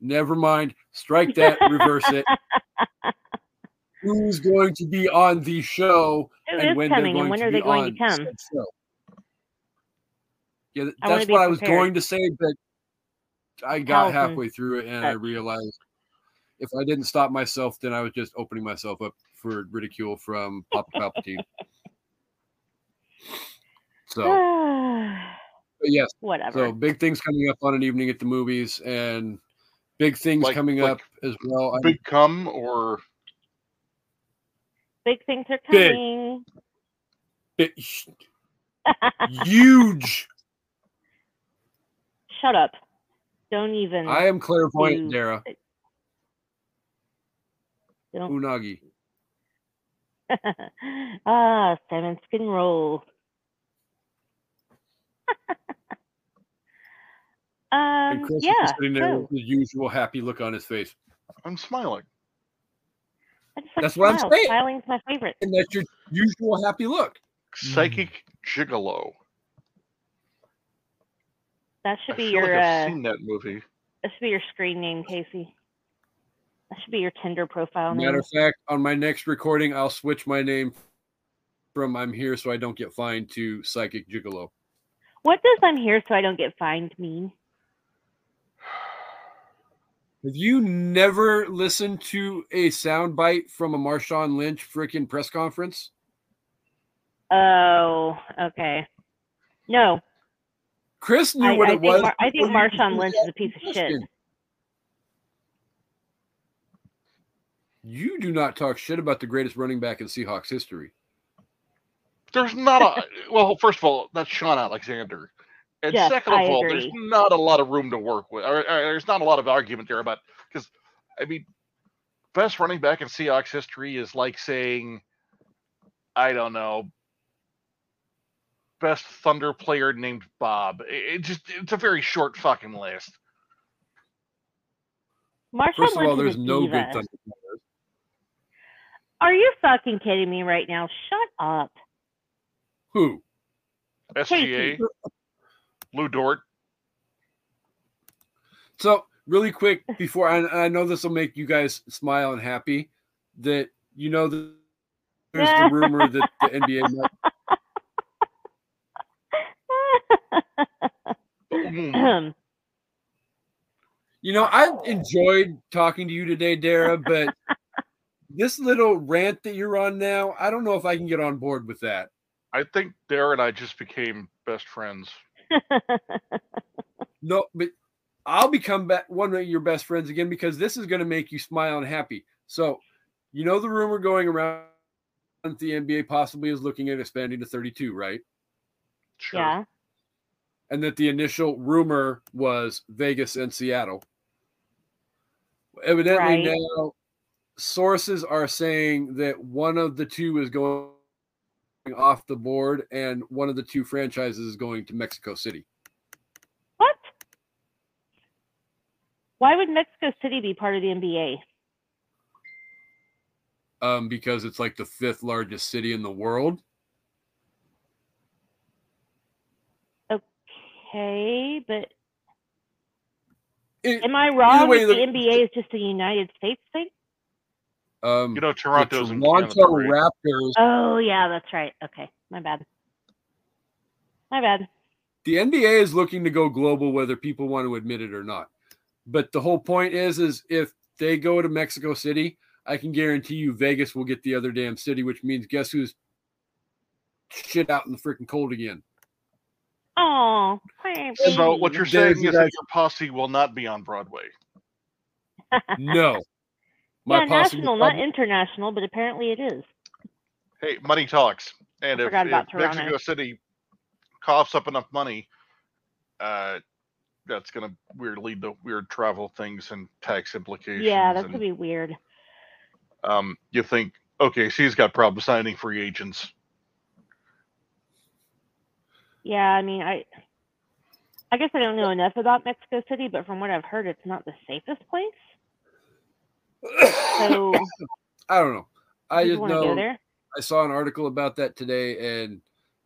Never mind. Strike that, reverse it. Who's going to be on the show Who and when coming they're and going when to are be they going to on come? Yeah, th- I that's be what I was prepared. going to say, but I got Allison, halfway through it and I realized if I didn't stop myself, then I was just opening myself up for ridicule from Papa Palpatine. So, but yes, Whatever. so big things coming up on an evening at the movies, and big things Like- coming like up as well. I'm- Big cum or Big things are coming. big- huge. Shut up. Don't even. I am clairvoyant, Huge. Dara. Don't. Unagi. ah, salmon skin roll. And um, Chris yeah. just sitting there so, with his usual happy look on his face. I'm smiling. I just like That's what I'm smile. saying. Smiling's my favorite. And that's your usual happy look. Psychic gigolo. That should be your. like I've uh, seen that movie. that should be your screen name, Kasey. That should be your Tinder profile name. Matter of fact, on my next recording, I'll switch my name from I'm here so I don't get fined to Psychic Gigolo. What does "I'm here so I don't get fined" mean? Have you never listened to a soundbite from a Marshawn Lynch freaking press conference? Oh, okay. No. Chris knew I, what I it think was. I think Marshawn Lynch is a piece of shit. You do not talk shit about the greatest running back in Seahawks history. There's not a well. First of all, that's Shaun Alexander and Yes, second of I all, there's not a lot of room to work with. Or, or there's not a lot of argument there about because, I mean, best running back in Seahawks history is like saying, I don't know, best Thunder player named Bob. It, it just it's a very short fucking list. Marshawn First of all, there's no good Thunder players. Are you fucking kidding me right now? Shut up. Who? SGA, Lu Dort. So, really quick, before I, I know this will make you guys smile and happy, that you know that there's the rumor that the NBA might You know, I enjoyed talking to you today, Dara, but this little rant that you're on now, I don't know if I can get on board with that. I think Dara and I just became best friends. No, but I'll become back one of your best friends again because this is going to make you smile and happy. So, you know, the rumor going around that the NBA possibly is looking at expanding to 32, right? Sure. yeah. And that the initial rumor was Vegas and Seattle. Evidently, Right. now sources are saying that one of the two is going off the board and one of the two franchises is going to Mexico City. What? Why would Mexico City be part of the NBA? um, because it's like the fifth largest city in the world. Okay, but It- am I wrong? way, the the- NBA is just a United States thing? Um, You know, Toronto's in Toronto Canada, right? Raptors. Oh yeah, that's right. Okay, my bad. My bad. The NBA is looking to go global, whether people want to admit it or not. But the whole point is, is if they go to Mexico City, I can guarantee you Vegas will get the other damn city, which means guess who's shit out in the freaking cold again. Oh, So what you're saying is that your posse will not be on Broadway. No, yeah, posse national, will not international, but apparently it is. Hey, money talks. And I if, if Mexico City coughs up enough money, uh, that's going to weird lead to weird travel things and tax implications. Yeah, that's and, gonna be weird. um, you think, okay, she's got problems signing free agents. Yeah, I mean, I, I guess I don't know enough about Mexico City, but from what I've heard, it's not the safest place. So I don't know. I just know there? I saw an article about that today, and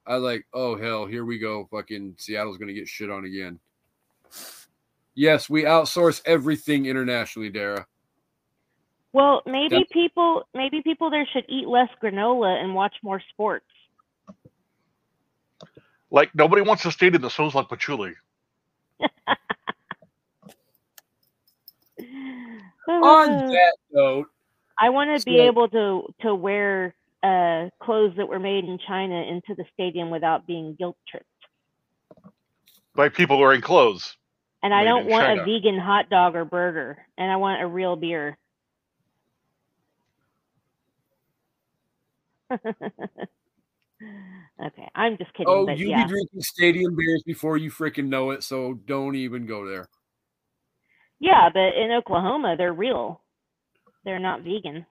I like, oh hell, here we go. Fucking Seattle's gonna get shit on again. Yes, we outsource everything internationally, Dara. Well, maybe Yep. people, maybe people there should eat less granola and watch more sports. Like, nobody wants to stay in the shows like Patchouli. On that note, I want to be So- able to to wear uh, clothes that were made in China into the stadium without being guilt tripped. By people wearing clothes. And I don't want China. a vegan hot dog or burger, and I want a real beer. okay, I'm just kidding. oh, but you yeah. be drinking stadium beers before you freaking know it, so don't even go there. Yeah, but in Oklahoma, they're real. They're not vegan.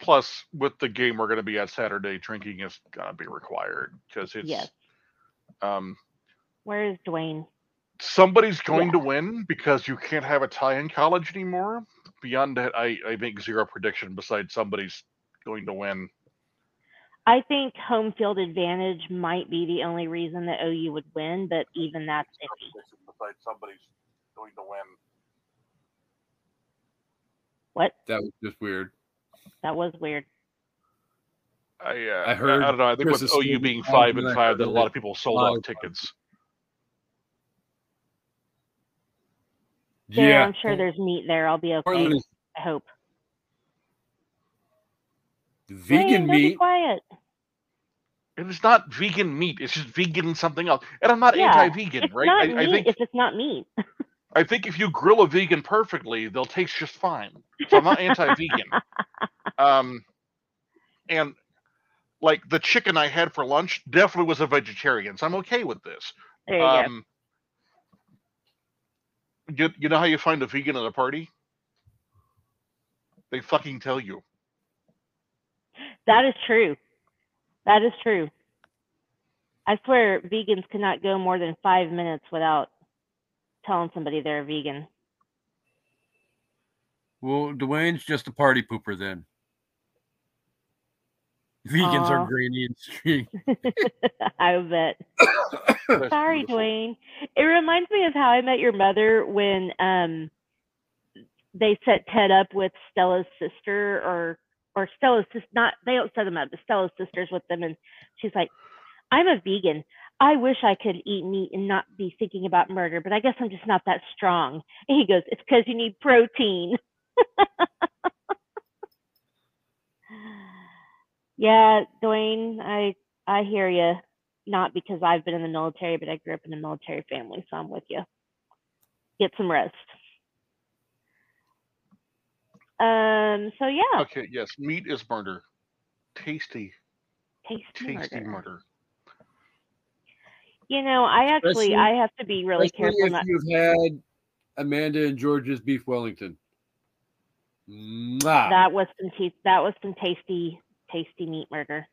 Plus, with the game we're going to be at Saturday, drinking is going to be required because it's Yes. um, Where is Dwayne? somebody's going to win because you can't have a tie in college anymore. Beyond that, I, I make zero prediction besides somebody's going to win. I think home field advantage might be the only reason that OU would win, but even that's iffy. Besides somebody's going to win. What? That was just weird. That was weird. I uh, I heard I, don't know. I think Chris with OU being five, five and and five, that a lot of people sold five. out tickets. There, Yeah, I'm sure there's meat there. I'll be okay. Portland I hope. vegan Dwayne, don't Be meat. quiet. It is not vegan meat. It's just vegan something else. And I'm not Yeah, anti-vegan, It's right? not I, meat I think if it's not meat. I think if you grill a vegan perfectly, they'll taste just fine. So I'm not anti-vegan. um, and like the chicken I had for lunch definitely was a vegetarian, so I'm okay with this. There you go. Um, you, you know how you find a vegan at a party? They fucking tell you. That is true. That is true. I swear vegans cannot go more than five minutes without telling somebody they're a vegan. Well, Dwayne's just a party pooper then. Vegans are Aw. grainy and stringy. I bet. Sorry. Dwayne. It reminds me of how I met your mother when um they set Ted up with Stella's sister or or Stella's sis not they don't set them up, but Stella's sister's with them and she's like, I'm a vegan. I wish I could eat meat and not be thinking about murder, but I guess I'm just not that strong. And he goes, It's because you need protein. yeah, Dwayne, I I hear you not because I've been in the military, but I grew up in a military family, so I'm with you. Get some rest. Um. So yeah, Okay, yes, meat is murder. Tasty, tasty, tasty murder. murder. You know, I actually Especially- I have to be really Especially careful if not. you've had Amanda and George's beef Wellington. Mwah. That was some ta- that was some tasty tasty meat murder.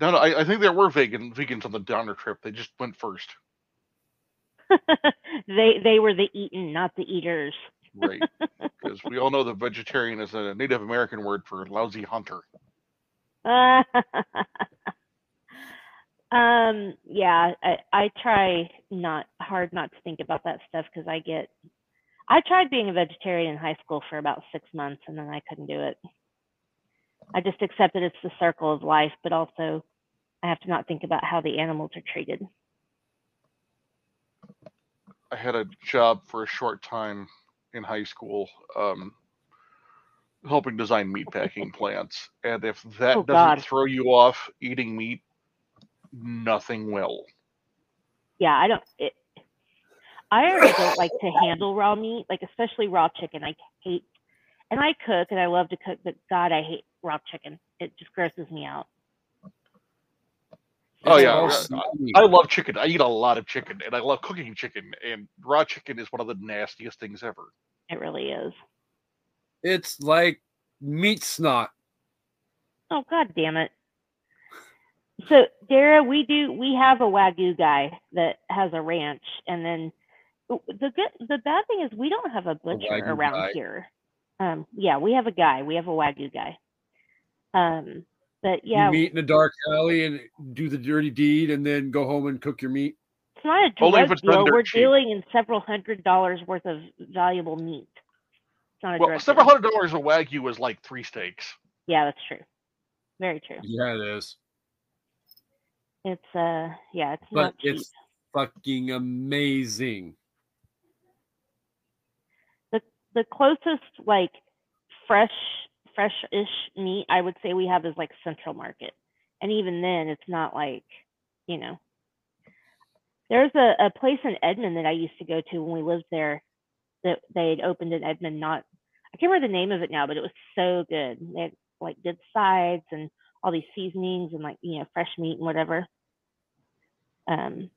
No, no, I, I think there were vegan vegans on the downer trip. They just went first. they they were the eaten, not the eaters. Right. Because we all know that vegetarian is a Native American word for lousy hunter. um. Yeah. I I try not hard not to think about that stuff because I get. I tried being a vegetarian in high school for about six months and then I couldn't do it. I just accepted it's the circle of life, but also I have to not think about how the animals are treated. I had a job for a short time in high school, um, helping design meatpacking plants. And if that Oh, doesn't God. throw you off eating meat, nothing will. yeah, I don't. It, I already don't like to handle raw meat, like especially raw chicken. I hate, and I cook and I love to cook, but God, I hate raw chicken. It just grosses me out. Oh, yeah, all I love chicken. I eat a lot of chicken, and I love cooking chicken. And raw chicken is one of the nastiest things ever. It really is. It's like meat snot. Oh God damn it. So Dara, we do we have a wagyu guy that has a ranch, and then the good the bad thing is we don't have a butcher wagyu around guy? here. Um, yeah, we have a guy. We have a wagyu guy. Um, but yeah, You meet in a dark alley and do the dirty deed and then go home and cook your meat. It's not a Only if drug it's deal. We're cheap. dealing in several hundred dollars worth of valuable meat. It's not a Well, drug several deal. hundred dollars a wagyu is like three steaks. Yeah, that's true. Very true. Yeah, it is. It's uh, yeah, it's But not cheap. it's fucking amazing. The The closest like fresh, fresh-ish meat I would say we have is like Central Market, and even then, it's not like, you know. There's a, a place in Edmond that I used to go to when we lived there, that they had opened in Edmond. Not, I can't remember the name of it now, but it was so good. They had like good sides and all these seasonings and like you know fresh meat and whatever. Um.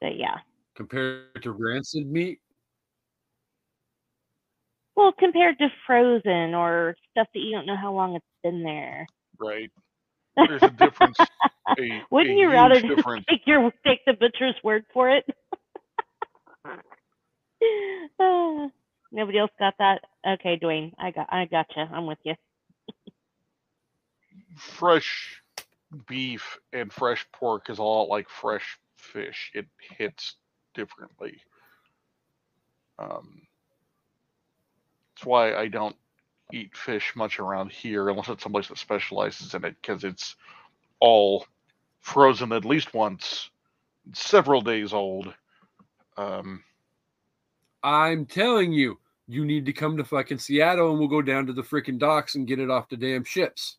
But yeah. Compared to rancid meat, Well, compared to frozen or stuff that you don't know how long it's been there. Right. There's a difference. A, Wouldn't a you rather just take your take the butcher's word for it? Ah, Nobody else got that? Okay, Dwayne, I got I gotcha. I'm with you. fresh beef and fresh pork is all like fresh fish. It hits differently. Um, that's why I don't eat fish much around here unless it's someplace that specializes in it because it's all frozen at least once, several days old. Um, I'm telling you, you need to come to fucking Seattle and we'll go down to the freaking docks and get it off the damn ships.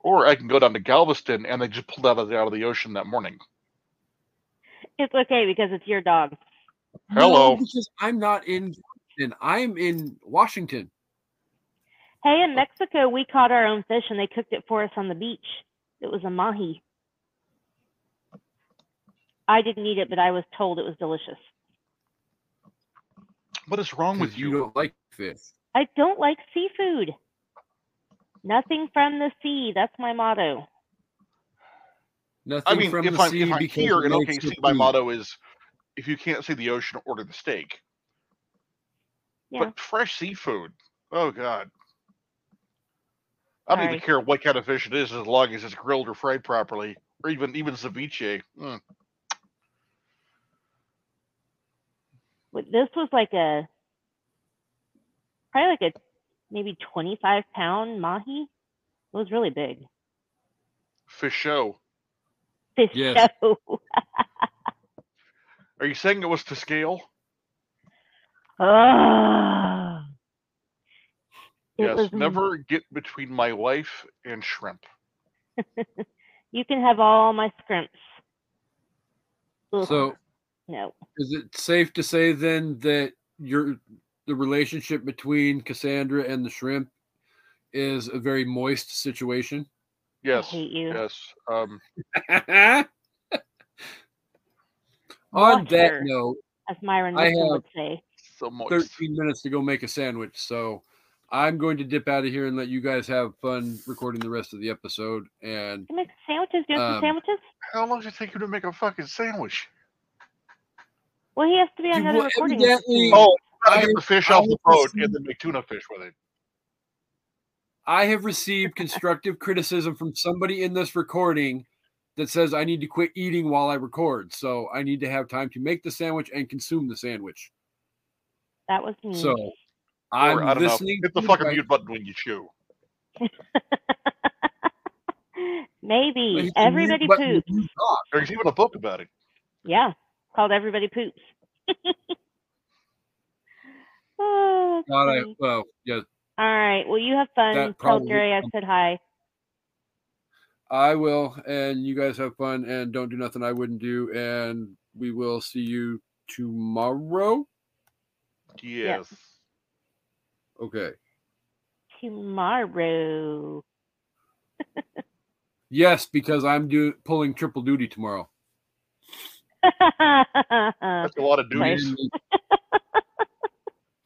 or I can go down to Galveston and they just pulled out of the, out of the ocean that morning. It's okay because it's your dog. Hello. No, because I'm not in Washington. I'm in Washington. Hey, in Mexico, we caught our own fish and they cooked it for us on the beach. It was a mahi. I didn't eat it, but I was told it was delicious. What is wrong with you? don't like fish. I don't like seafood. Nothing from the sea. That's my motto. Nothing I mean, from if the I'm sea if I'm because here it in OKC, my food. motto is if you can't see the ocean, order the steak. Yeah. But fresh seafood, oh god. I don't Sorry. even care what kind of fish it is, as long as it's grilled or fried properly, or even even ceviche. Mm. But This was like a probably like a maybe 25 pound mahi. It was really big. Fish show. Fish Yes. show. Are you saying it was to scale? It yes. was Never get between my wife and shrimp. You can have all my scrimps. Ugh, So no. is it safe to say then that your the relationship between Cassandra and the shrimp is a very moist situation? Yes. I hate you. Yes. Um. On that note, as Myron I have would say. So moist. 13 minutes to go make a sandwich. So I'm going to dip out of here and let you guys have fun recording the rest of the episode. And You make sandwiches? Do you have some Um, sandwiches? How long does it take you to make a fucking sandwich? Well, he has to be on You another recording. evidently- Oh, I- get the fish I off the will boat proceed- and then make tuna fish with it. I have received constructive criticism from somebody in this recording that says I need to quit eating while I record. So I need to have time to make the sandwich and consume the sandwich. That was me. So I'm I don't know. listening. Hit the to fucking you mute button when you chew. Maybe everybody poops. There's even a book about it. Yeah, called Everybody Poops. oh, God, I, well, yeah, All right. Well, you have fun. That Tell probably- Gary I said hi. I will, and you guys have fun and don't do nothing I wouldn't do. And we will see you tomorrow. Yes. Okay. Tomorrow. Yes, because I'm do pulling triple duty tomorrow. That's a lot of Right. duties.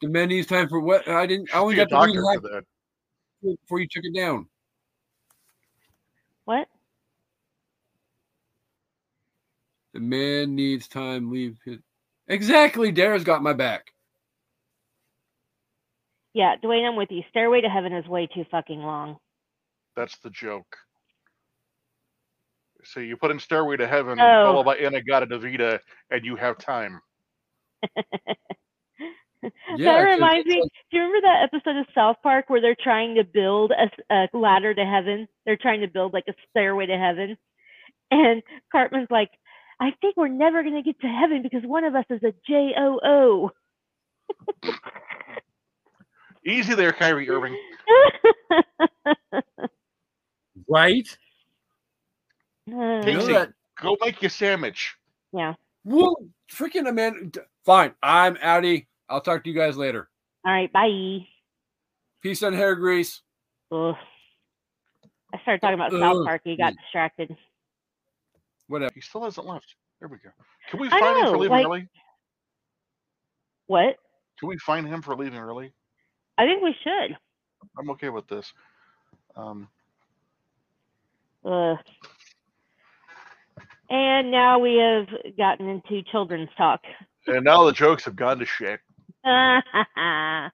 The menu's time for what? I didn't. I only got to read doctor half for that. before you took it down. what? The man needs time. Leave his. Exactly. Dara's got my back. Yeah, Dwayne, I'm with you. Stairway to Heaven is way too fucking long. That's the joke. So you put in Stairway to Heaven, Oh. followed by In-A-Gadda-Da-Vida, and you have time. Yeah, that 'cause reminds it's me. like- Do you remember that episode of South Park where they're trying to build a ladder to heaven? They're trying to build like a stairway to heaven, and Cartman's like, "I think we're never gonna get to heaven because one of us is a J O O." Easy there, Kyrie Irving. Right? Hmm. You know Go make your sandwich. yeah. Whoa, freaking man. Fine. I'm outie. I'll talk to you guys later. All right. Bye. Peace and hair grease. Ugh. I started talking about South Park. He got distracted. Whatever. He still hasn't left. There we go. Can we I find him for leaving like- early? What? Can we find him for leaving early? I think we should. I'm okay with this. Um, Ugh. And now we have gotten into children's talk. and now the jokes have gone to shit.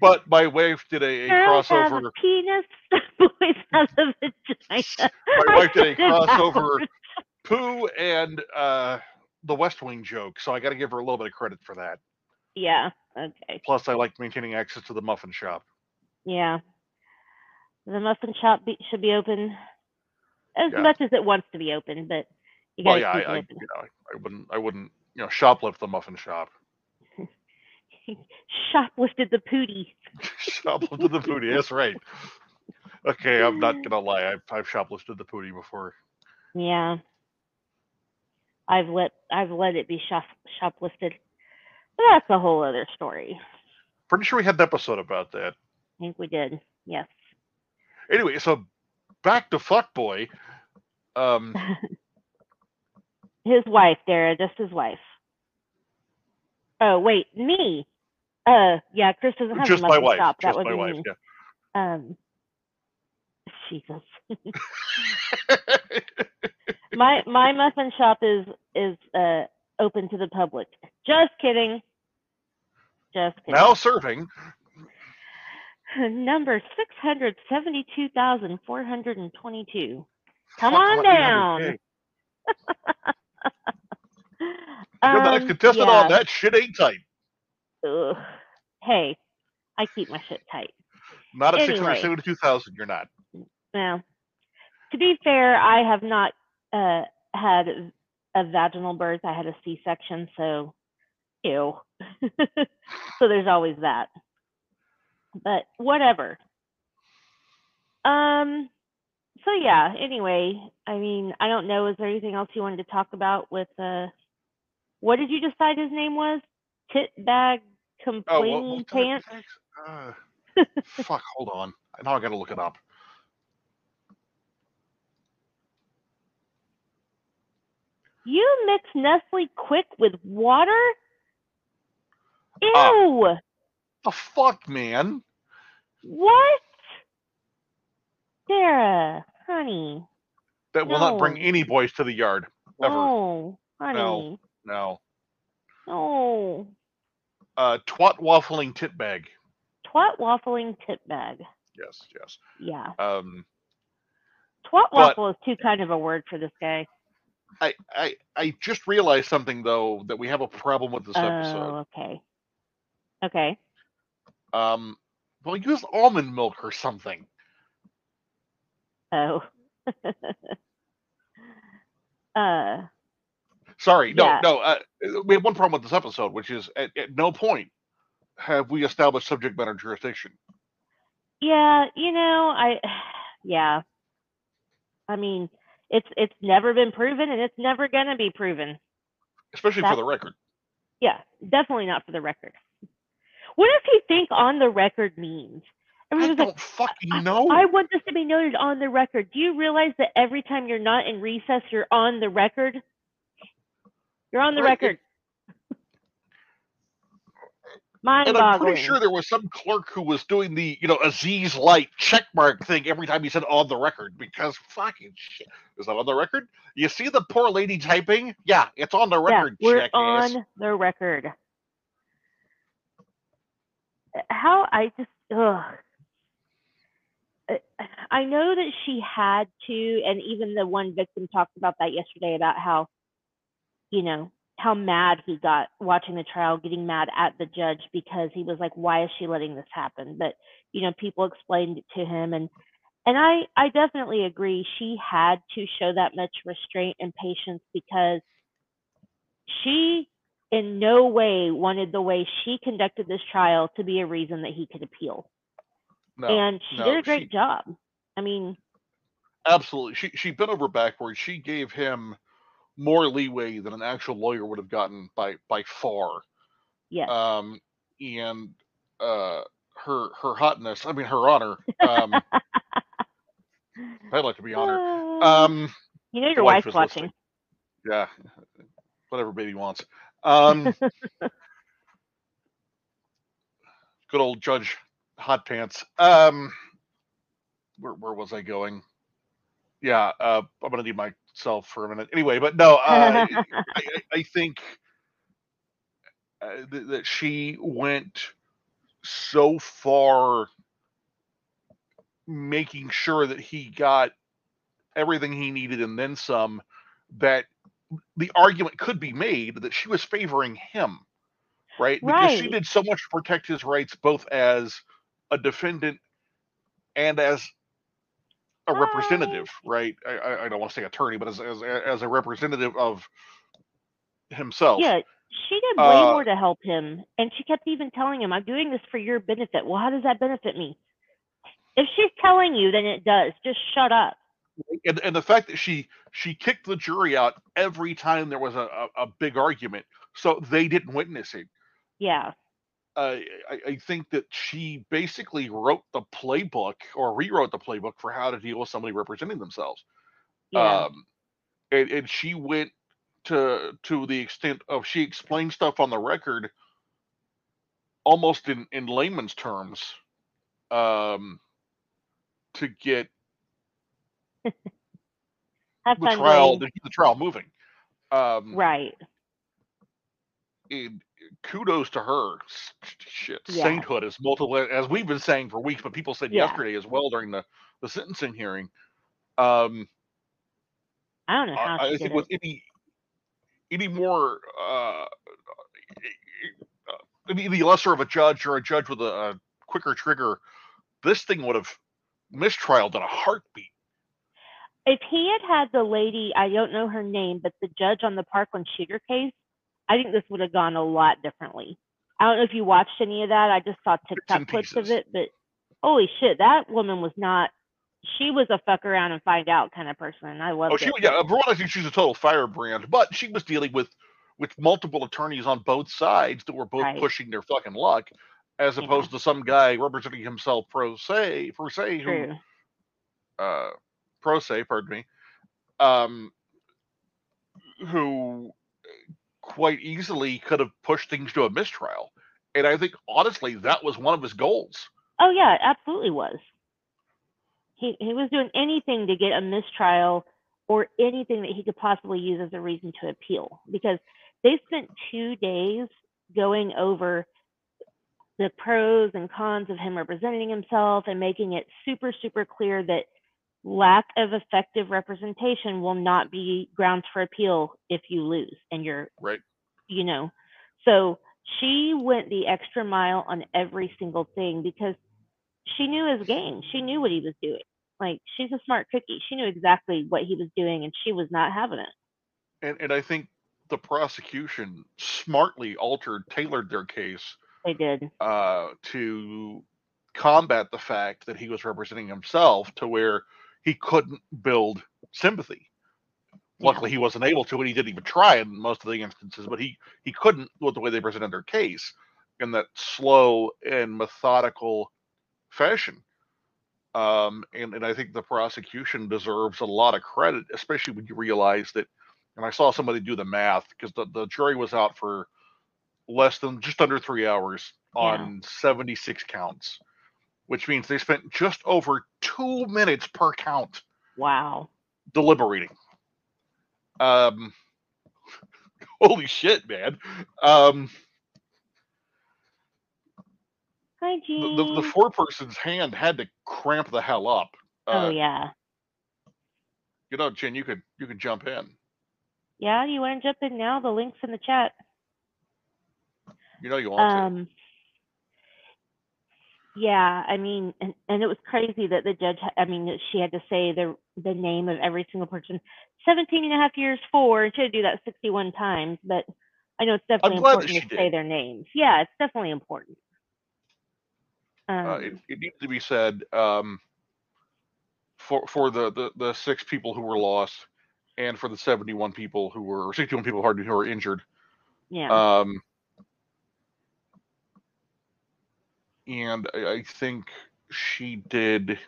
But my wife did a, a have crossover. a penis, boys have a vagina. My wife did a crossover poo and uh, the West Wing joke, so I got to give her a little bit of credit for that. Yeah. Okay. Plus, I like maintaining access to the muffin shop. Yeah. The muffin shop be, should be open as Yeah. much as it wants to be open, but you Well, gotta yeah, keep I, I, it you know, I wouldn't, I wouldn't, you know, shoplift the muffin shop. Shoplifted the pootie. shoplifted the pootie. That's right. Okay, I'm not gonna lie. I've, I've shoplifted the pootie before. Yeah. I've let I've let it be shop shoplifted. That's a whole other story. Pretty sure we had an episode about that. I think we did. Yes. Anyway, so back to fuckboy. Um, his wife, Dara, just his wife. Oh wait, me. Uh, yeah, Chris doesn't have just a my wife. That Just would my wife. me. Yeah. Um, Jesus. my my muffin shop is is uh open to the public. Just kidding. Just kidding. now serving. Number six hundred seventy-two thousand four hundred and twenty-two. Come on down. 800K. You're the next Um, contestant yeah. on that shit ain't tight. Ugh. Hey, I keep my shit tight. Not at Anyway. 672,000. You're not. Now, to be fair, I have not uh, had a vaginal birth. I had a C-section, so ew. so there's always that. But whatever. Um. So yeah. Anyway, I mean, I don't know. Is there anything else you wanted to talk about with uh? What did you decide his name was? Tit bag Oh, complaining what pants. Uh, fuck, hold on. Now I gotta look it up. You mix Nestle Quik with water? Ew! Ah. The fuck, man? what? Sarah, honey. That will not bring any boys to the yard. Ever. No, honey. No. No. Uh, twat waffling tit bag. Twat waffling tit bag. Yes, yes. Yeah. Um, Twat But- waffle is too kind of a word for this guy. I, I, I just realized something though that we have a problem with this Oh, episode. okay. Okay. Um, well, use almond milk or something. Oh. uh Sorry, no, Yeah. no. Uh, we have one problem with this episode, which is at, at no point have we established subject matter jurisdiction. Yeah, you know, I yeah. I mean, it's it's never been proven and it's never gonna be proven. especially for the record. Yeah, definitely not for the record. What does he think on the record means? I Everyone's like, don't fucking know. I want this to be noted on the record. Do you realize that every time you're not in recess, you're on the record? You're on the Right, record. Mind and I'm pretty sure there was some clerk who was doing the, you know, Aziz Light checkmark thing every time he said on the record because fucking shit. Is that on the record? You see the poor lady typing? Yeah, it's on the record, yeah, we're jackass. on the record. How I just ugh. I know that she had to, and even the one victim talked about that yesterday about how, you know, how mad he got watching the trial, getting mad at the judge because he was like, "Why is she letting this happen?" But you know, people explained it to him, and and I I definitely agree. She had to show that much restraint and patience because she in no way wanted the way she conducted this trial to be a reason that he could appeal. No, and she no, did a great she- job. I mean, absolutely. She she bent over backwards. She gave him more leeway than an actual lawyer would have gotten by by far. yes. Um, and uh, her her hotness. I mean, her honor. Um, I'd like to be honored. Um, you know your wife's is watching. listening. yeah, whatever baby wants. Um, good old Judge Hot Pants. Um, where where was I going? Yeah, uh, I'm gonna need myself for a minute. Anyway, but no, uh, I, I, I think uh, th- that she went so far making sure that he got everything he needed and then some that the argument could be made that she was favoring him right because she did so much to protect his rights both as a defendant and as a representative right i, I, I don't want to say attorney but as, as as a representative of himself yeah, she did way Uh, more to help him, and she kept even telling him, "I'm doing this for your benefit." Well, how does that benefit me? If she's telling you, then it does. Just shut up. and, and the fact that she she kicked the jury out every time there was a, a, a big argument so they didn't witness it Yeah. Uh, I, I think that she basically wrote the playbook or rewrote the playbook for how to deal with somebody representing themselves. Yeah. Um, and, and she went to to the extent of she explained stuff on the record almost in in layman's terms um, to get Have the trial the trial moving. Um, Right. and kudos to her. Shit, Yeah. sainthood is multiple, as we've been saying for weeks, but people said Yeah. yesterday as well during the the sentencing hearing. Um, I don't know how I, I think with any any more uh, any, any lesser of a judge or a judge with a, a quicker trigger, this thing would have mistrialed in a heartbeat. If he had had the lady, I don't know her name, but the judge on the Parkland shooter case, I think this would have gone a lot differently. I don't know if you watched any of that. I just saw TikTok clips of it, but holy shit, that woman was not. She was a fuck around and find out kind of person. I loved Oh, she it. yeah. For one, I think she's a total firebrand, but she was dealing with with multiple attorneys on both sides that were both Right. pushing their fucking luck, as Yeah. opposed to some guy representing himself pro se, per se, who True. uh, pro se, pardon me, um, who quite easily could have pushed things to a mistrial. And I think honestly, that was one of his goals. Oh yeah, it absolutely was. He he was doing anything to get a mistrial or anything that he could possibly use as a reason to appeal because they spent two days going over the pros and cons of him representing himself and making it super super clear that lack of effective representation will not be grounds for appeal if you lose and you're Right. you know. So she went the extra mile on every single thing because she knew his game. She knew what he was doing. Like she's a smart cookie. She knew exactly what he was doing and she was not having it. And and I think the prosecution smartly altered, tailored their case they did. uh, to combat the fact that he was representing himself to where he couldn't build sympathy. Luckily, he wasn't able to, and he didn't even try in most of the instances. But he he couldn't with the way they presented their case in that slow and methodical fashion. Um, and and I think the prosecution deserves a lot of credit, especially when you realize that. And I saw somebody do the math because the, the jury was out for less than just under three hours on 76 counts, which means they spent just over two minutes per count wow deliberating. Um, holy shit, man. Um, hi the, the, the four person's hand had to cramp the hell up. Uh, oh yeah You know, Jenn, you could you could jump in. yeah you want to jump in now the links in the chat You know you want to. Yeah i mean and, and it was crazy that the judge, I mean that she had to say the the name of every single person. 17 and a half years for and she had to do that 61 times but i know it's definitely important to she say their names. Yeah it's definitely important. Um Uh, it, it needs to be said um, for for the, the the six people who were lost, and for the seventy one people who were or sixty one people hard who were injured. yeah. Um, and I, I think she did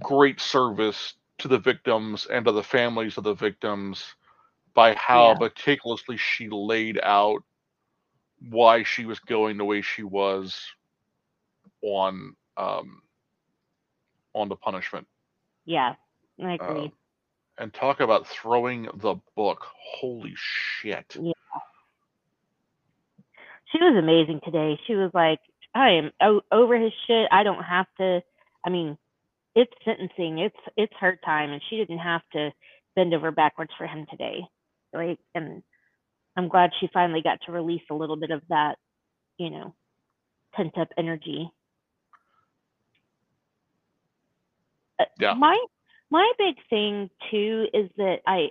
great service to the victims and to the families of the victims by how Yeah. meticulously she laid out why she was going the way she was on um, on the punishment. yeah i agree Um, and talk about throwing the book. Holy shit. She was amazing today. She was like, I am o- over his shit. I don't have to. I mean, it's sentencing. It's it's her time, and she didn't have to bend over backwards for him today. Like, and I'm glad she finally got to release a little bit of that, you know, pent up energy. Uh, Yeah. My my big thing too is that I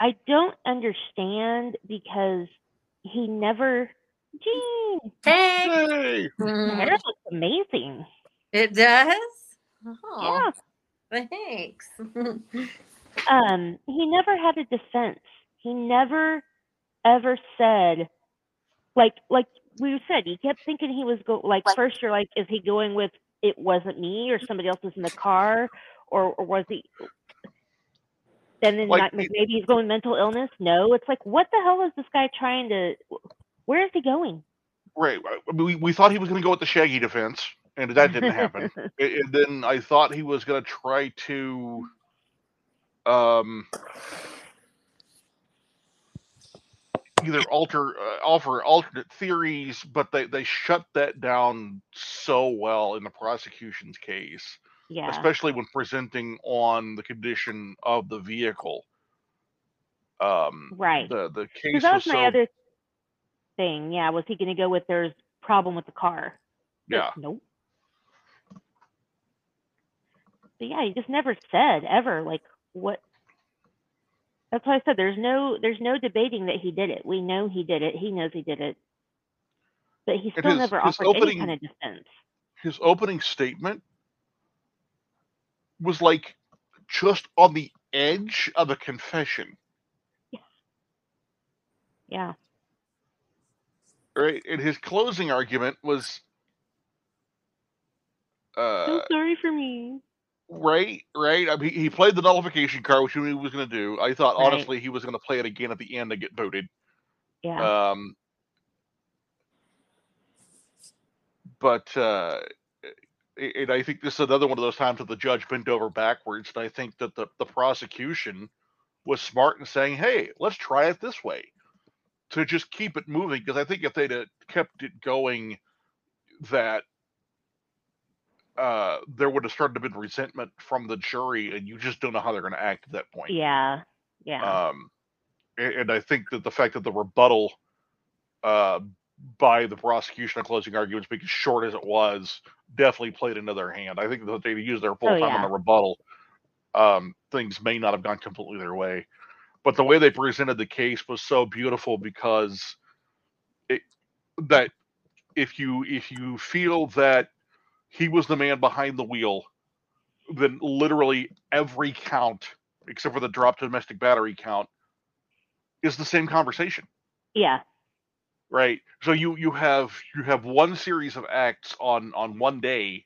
I don't understand because he never Gene, Hey. Yay! Mm, hair looks amazing. It does? Oh, Yeah. thanks. Um, he never had a defense. He never ever said, like, like we said, he kept thinking he was go like first you're like, is he going with it wasn't me or somebody else was in the car or, or was he? Then then Like, maybe he's going mental illness. No, it's like, what the hell is this guy trying to? Where is he going? Right. We, we thought he was going to go with the Shaggy defense, and that didn't happen. And then I thought he was going to try to um, either alter uh, offer alternate theories, but they, they shut that down so well in the prosecution's case, yeah, especially when presenting on the condition of the vehicle. Um, right. The the case that was was my so other thing. Yeah, was he going to go with there's problem with the car? But yeah. Nope. But yeah, he just never said ever like what. That's why I said there's no there's no debating that he did it. We know he did it. He knows he did it. But he still his- never offered any kind of defense. his opening statement was like just on the edge of a confession, Yeah. right? And his closing argument was, uh, so sorry for me. right, right. I mean, he played the nullification card, which he knew he was going to do. I thought Right. honestly he was going to play it again at the end to get voted. Yeah. Um, but uh, and I think this is another one of those times that the judge bent over backwards. And I think that the, the prosecution was smart in saying, "Hey, let's try it this way," to just keep it moving. Because I think if they'd have kept it going, that uh, there would have started to been resentment from the jury, and you just don't know how they're going to act at that point. yeah. Yeah. Um, a- and I think that the fact that the rebuttal uh, by the prosecution of closing arguments, being as short as it was, definitely played into their hand. I think that they used their full Oh, time yeah. on the rebuttal. Um, things may not have gone completely their way, but the way they presented the case was so beautiful because it that if you if you feel that he was the man behind the wheel, then literally every count except for the drop domestic battery count is the same conversation yeah. Right so you you have you have one series of acts on on one day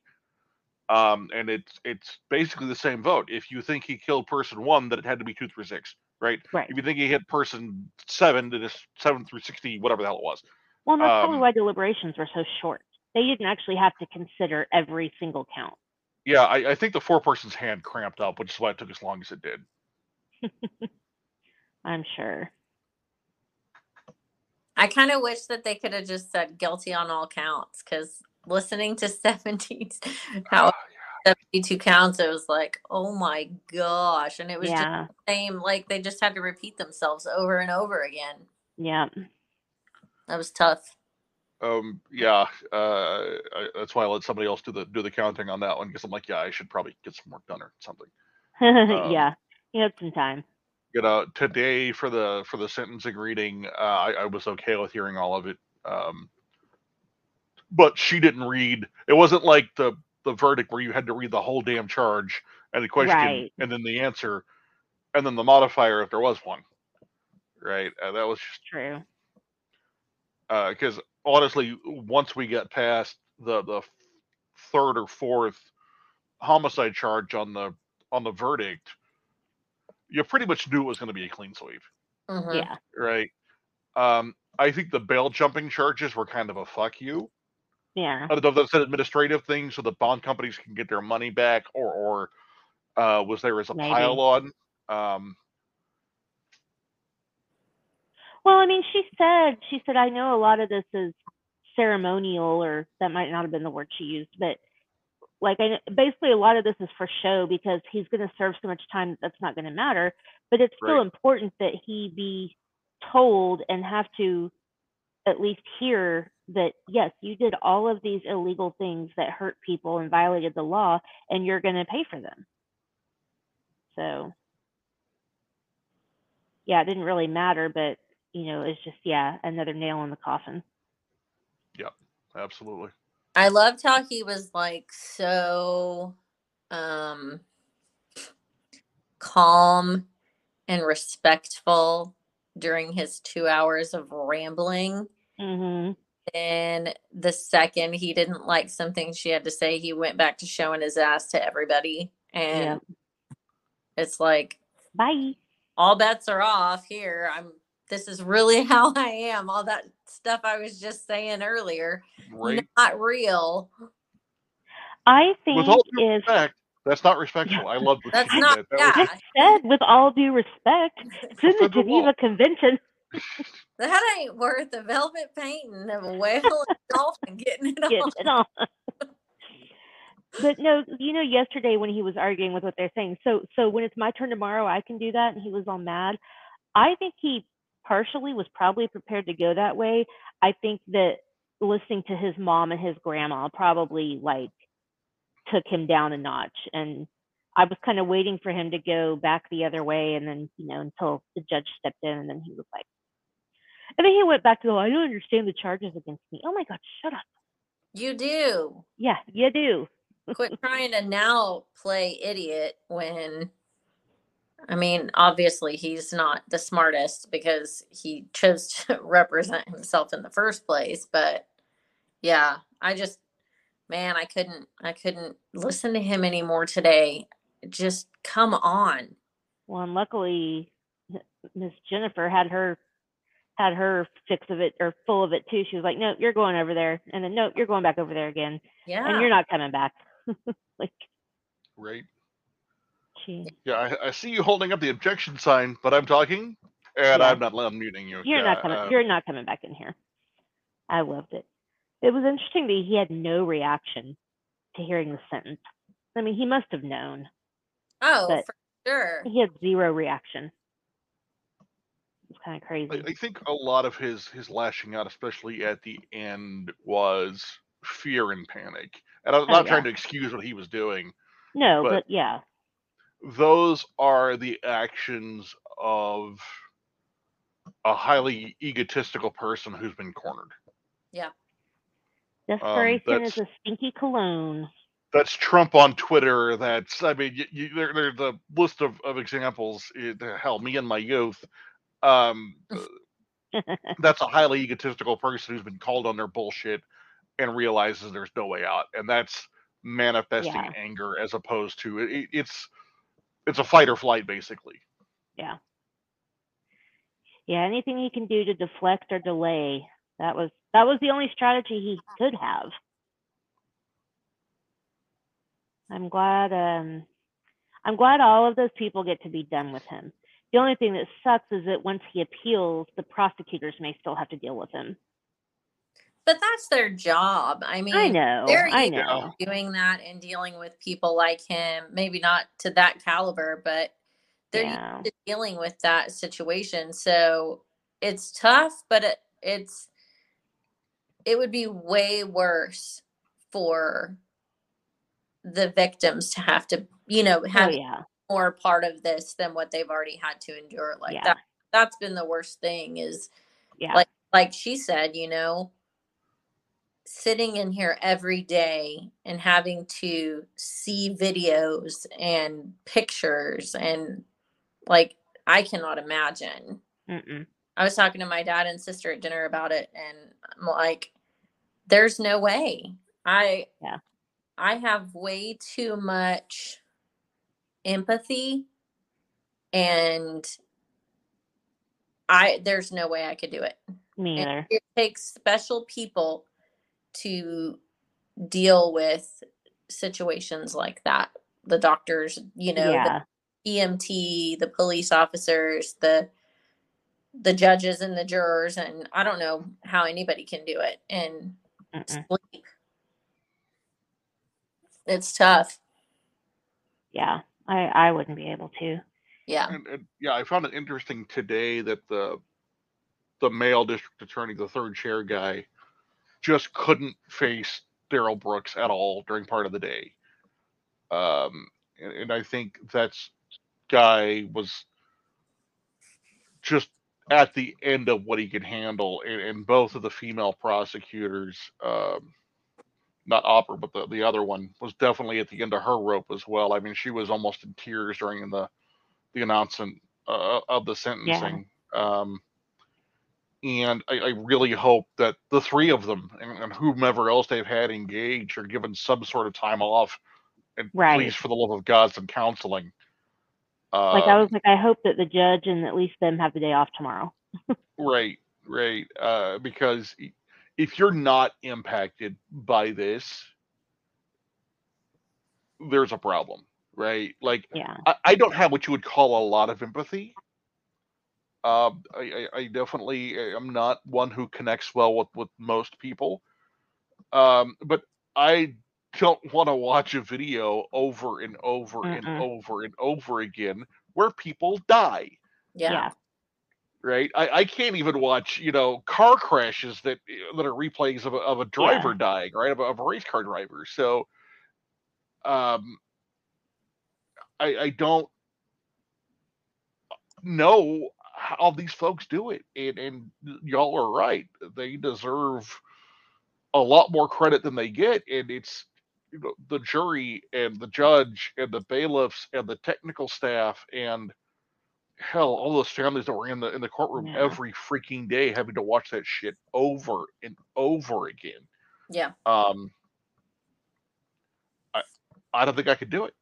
um and it's it's basically the same vote if you think he killed person one that it had to be two through six right Right. if you think he hit person seven then it's seven through 60 whatever the hell it was Well, that's probably um, why deliberations were so short. They didn't actually have to consider every single count. yeah i, I think the four person's hand cramped up which is why it took as long as it did I'm sure. I kind of wish that they could have just said guilty on all counts because listening to 70, how 72 counts, it was like, oh my gosh. And it was just the same, like they just had to repeat themselves over and over again. Yeah. That was tough. um yeah uh I, that's why i let somebody else do the do the counting on that one because i'm like yeah i should probably get some work done or something Um, yeah. You had some time. You know today for the for the sentencing reading uh, I, I was okay with hearing all of it um but she didn't read it wasn't like the the verdict where you had to read the whole damn charge and the question Right. and then the answer and then the modifier if there was one right uh, that was just True. because honestly once we got past the the third or fourth homicide charge on the on the verdict you pretty much knew it was going to be a clean sweep Mhm. Yeah. right? Um, I think the bail jumping charges were kind of a fuck you. Yeah. I don't know if that's an administrative thing so the bond companies can get their money back, or or uh, was there as a Maybe. pile on? Um, Well, I mean, she said, she said, I know a lot of this is ceremonial, or that might not have been the word she used, but like, I, basically, a lot of this is for show because he's going to serve so much time that that's not going to matter. But it's still Right. important that he be told and have to at least hear that, yes, you did all of these illegal things that hurt people and violated the law, and you're going to pay for them. So, yeah, it didn't really matter, but you know, it's just yeah, another nail in the coffin. Yep absolutely. I loved how he was like so um calm and respectful during his two hours of rambling. hmm And the second he didn't like something she had to say, he went back to showing his ass to everybody. And it's like Bye. all bets are off here. I'm this is really how I am. All that stuff I was just saying earlier, Right. not real. I think With all due if respect, that's not respectful. I love what That's you not- did. That was- yeah. just said with all due respect, it's in the Geneva Convention. That ain't worth a velvet painting of a whale and dolphin getting it Get on. it on. But no, you know, yesterday when he was arguing with what they're saying, so so when it's my turn tomorrow, I can do that, and he was all mad. I think he partially was probably prepared to go that way. I think that listening to his mom and his grandma probably like took him down a notch, and I was kind of waiting for him to go back the other way, and then you know until the judge stepped in, and then he was like, and then he went back to the, I don't understand the charges against me. Oh my God, shut up. You do. Yeah, you do. Quit trying to now play idiot when I mean, obviously he's not the smartest because he chose to represent himself in the first place, but yeah, I just man, I couldn't I couldn't listen to him anymore today. Just come on. Well, and luckily, Miss Jennifer had her had her fix of it or full of it too. She was like, "No, you're going over there," and then, "No, you're going back over there again, Yeah. and you're not coming back." like right. She, Yeah, I, I see you holding up the objection sign, but I'm talking, and Yeah. I'm not unmuting you. you're Yeah, not coming. uh, you're not coming back in here. I loved it. It was interesting that he had no reaction to hearing the sentence. I mean, he must have known. oh, for sure. He had zero reaction. It's kind of crazy. I think a lot of his his lashing out, especially at the end, was fear and panic. And I'm Oh, not trying yeah. to excuse what he was doing. no, but- but yeah, Those are the actions of a highly egotistical person who's been cornered. Yeah. Desperation is a stinky cologne. That's Trump on Twitter. That's I mean, you, you, there, there's a list of, of examples. It, hell, me in my youth. Um, that's a highly egotistical person who's been called on their bullshit and realizes there's no way out and that's manifesting Yeah. anger as opposed to it, it's it's a fight or flight basically yeah. Yeah, anything he can do to deflect or delay. That was that was the only strategy he could have. I'm glad um I'm glad all of those people get to be done with him. The only thing that sucks is that once he appeals, the prosecutors may still have to deal with him. But that's their job. I mean, I know. they're I know. doing that and dealing with people like him. Maybe not to that caliber, but they're used Yeah. to dealing with that situation. So it's tough, but it, it's it would be way worse for the victims to have to, you know, Oh have yeah. more part of this than what they've already had to endure. Like Yeah. that that's been the worst thing is Yeah. like like she said, you know, sitting in here every day and having to see videos and pictures and like I cannot imagine. Mm-mm. I was talking to my dad and sister at dinner about it and I'm like there's no way. I Yeah. I have way too much empathy and I there's no way I could do it. Me either. it takes special people to deal with situations like that. The doctors, you know, yeah. the EMT, the police officers, the the judges and the jurors, and I don't know how anybody can do it and Mm-mm. sleep. It's tough. Yeah. I I wouldn't be able to. Yeah. and, and yeah i found it interesting today that the the male district attorney the third chair guy just couldn't face Darrell Brooks at all during part of the day. Um and, and i think that's guy was just at the end of what he could handle and, and both of the female prosecutors um not Opper but the, the other one was definitely at the end of her rope as well. I mean she was almost in tears during the the announcement uh, of the sentencing. Um, and I, I really hope that the three of them and, and whomever else they've had engaged are given some sort of time off, and Right. please, for the love of God, some counseling. Uh, Like I was like, I hope that the judge and at least them have the day off tomorrow. Right, right. Uh, because if you're not impacted by this, there's a problem, right? Like Yeah. I, I don't have what you would call a lot of empathy. Um, I, I, I definitely uh, am not one who connects well with, with most people. Um, but I don't want to watch a video over and over and Mm-mm. over and over again where people die Yeah. yeah. right? I, I can't even watch, you know, car crashes that eh, that are replays of a, of a driver dying, right? Of a, of a race car driver. So, um, I I don't know how these folks do it, and and y'all are right. They deserve a lot more credit than they get, and it's you know the jury and the judge and the bailiffs and the technical staff and hell, all those families that were in the in the courtroom Yeah. every freaking day having to watch that shit over and over again. Yeah. Um, I I don't think I could do it.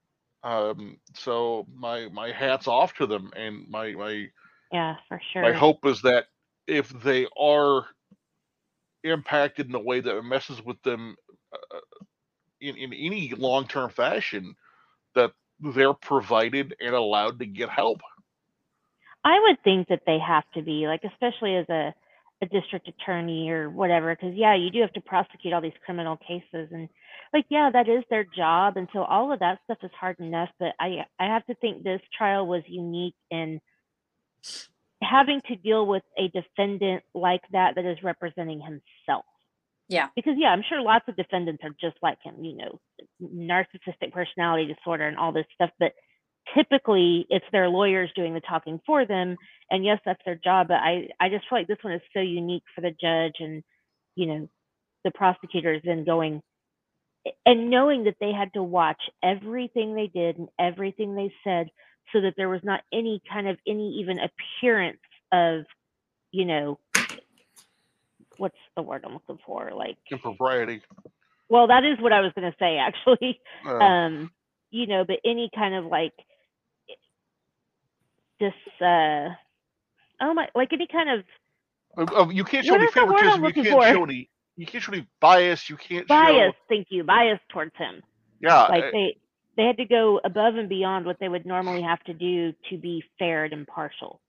Um, so my my hats off to them, and my my Yeah, for sure. my hope is that if they are impacted in a way that messes with them uh, in in any long term fashion, that they're provided and allowed to get help. I would think that they have to be like, especially as a a district attorney or whatever, because yeah, you do have to prosecute all these criminal cases, and like yeah, that is their job, and so all of that stuff is hard enough. But I I have to think this trial was unique in having to deal with a defendant like that that is representing himself. Yeah. Because yeah, I'm sure lots of defendants are just like him, you know, narcissistic personality disorder and all this stuff, but typically it's their lawyers doing the talking for them and yes that's their job but i i just feel like this one is so unique for the judge and you know the prosecutors then going and knowing that they had to watch everything they did and everything they said so that there was not any kind of any even appearance of you know what's the word i'm looking for like Impropriety. well that is what i was going to say actually Uh, um you know but any kind of like this uh oh my like any kind of of- you can't show any is the word I'm favoritism. You can't for? show any. You can't show any bias. You can't bias show. thank you bias towards him Yeah. like uh, they they had to go above and beyond what they would normally have to do to be fair and impartial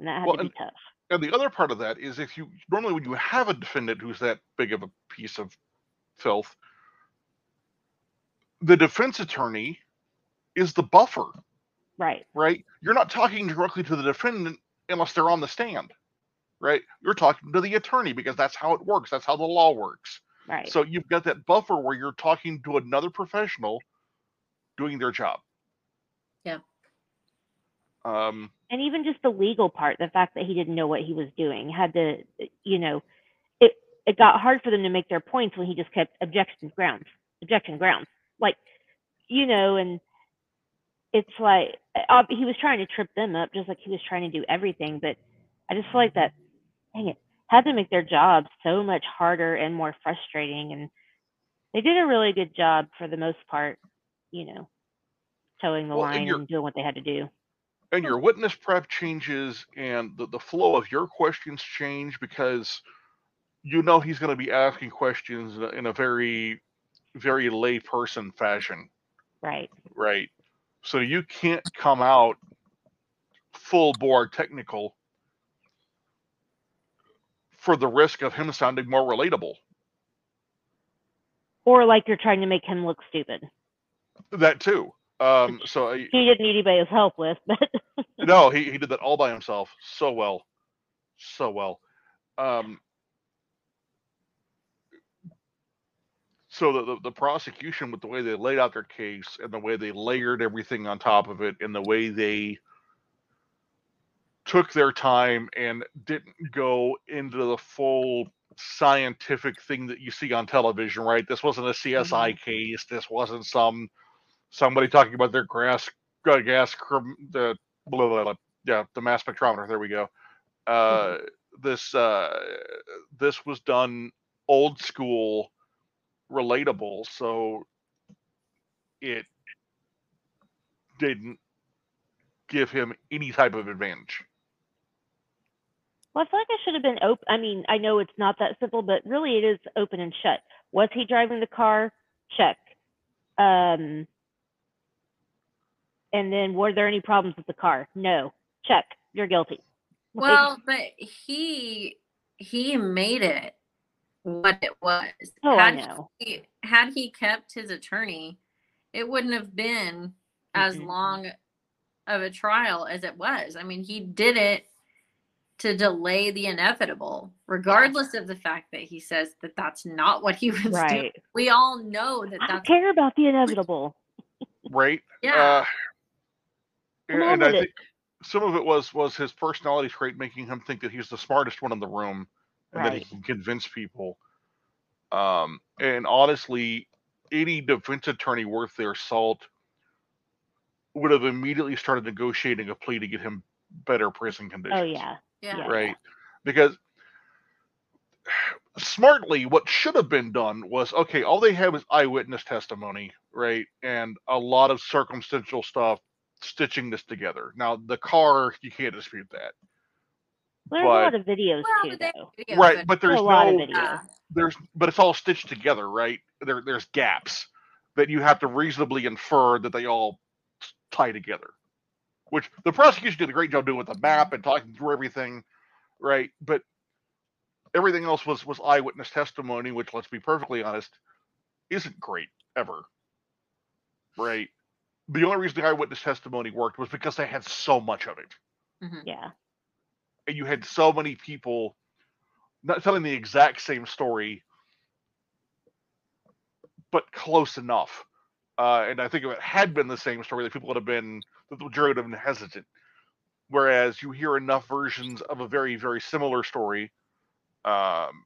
and that had Well, to be and- tough and the other part of that is if you normally when you have a defendant who's that big of a piece of filth, the defense attorney is the buffer, right right? You're not talking directly to the defendant unless they're on the stand, right? You're talking to the attorney because that's how it works. That's how the law works. right So you've got that buffer where you're talking to another professional doing their job. Yeah. Um, and even just the legal part the fact that he didn't know what he was doing had to you know it it got hard for them to make their points when he just kept objection grounds objection grounds like you know and it's like uh, he was trying to trip them up just like he was trying to do everything but i just feel like that dang it had to make their job so much harder and more frustrating and they did a really good job for the most part you know toeing the Well, line you're- and doing what they had to do. And your witness prep changes and the, the flow of your questions change because you know he's going to be asking questions in a, in a very very layperson fashion. Right. Right. So you can't come out full bore technical for the risk of him sounding more relatable. Or like you're trying to make him look stupid. That too. Um so I, He didn't need anybody's help with, but no he, he did that all by himself. So well. So well. Um so the, the, the prosecution with the way they laid out their case and the way they layered everything on top of it and the way they took their time and didn't go into the full scientific thing that you see on television right? This wasn't a csi case. This wasn't some somebody talking about their grass uh, gas the blah, blah, blah, yeah the mass spectrometer there we go Uh, this uh, this was done old school, relatable, so it didn't give him any type of advantage. Well, I feel like I should have been open. I mean, I know it's not that simple, but really it is open and shut. Was he driving the car? Check. Um, and then were there any problems with the car? No. Check. You're guilty. Like, Well, but he he made it what it was. oh, I had know. he had he kept his attorney, it wouldn't have been as Mm-mm. long of a trial as it was. I mean, he did it to delay the inevitable, regardless of the fact that he says that that's not what he was doing. Right. We all know that I don't that's care about the inevitable. Right? yeah. Uh, Come and on I with it. think some of it was was his personality trait making him think that he's the smartest one in the room and that he can convince people. Um, and honestly, any defense attorney worth their salt would have immediately started negotiating a plea to get him better prison conditions. Oh yeah. yeah. yeah. Right. Because smartly, what should have been done was okay, all they have is eyewitness testimony, right? And a lot of circumstantial stuff stitching this together. Now, the car, you can't dispute that. There's a lot of videos Well, too, but though. right, but- but There's there's a lot of no video. yeah. there's but it's all stitched together, right? There there's gaps that you have to reasonably infer that they all tie together. Which the prosecution did a great job doing with the map and talking through everything, right? But everything else was was eyewitness testimony, which let's be perfectly honest, isn't great ever. Right? The only reason the eyewitness testimony worked was because they had so much of it Mhm. Yeah. and you had so many people not telling the exact same story, but close enough. Uh, and I think if it had been the same story, that people would have been, that the jury would have been hesitant. Whereas you hear enough versions of a very, very similar story um,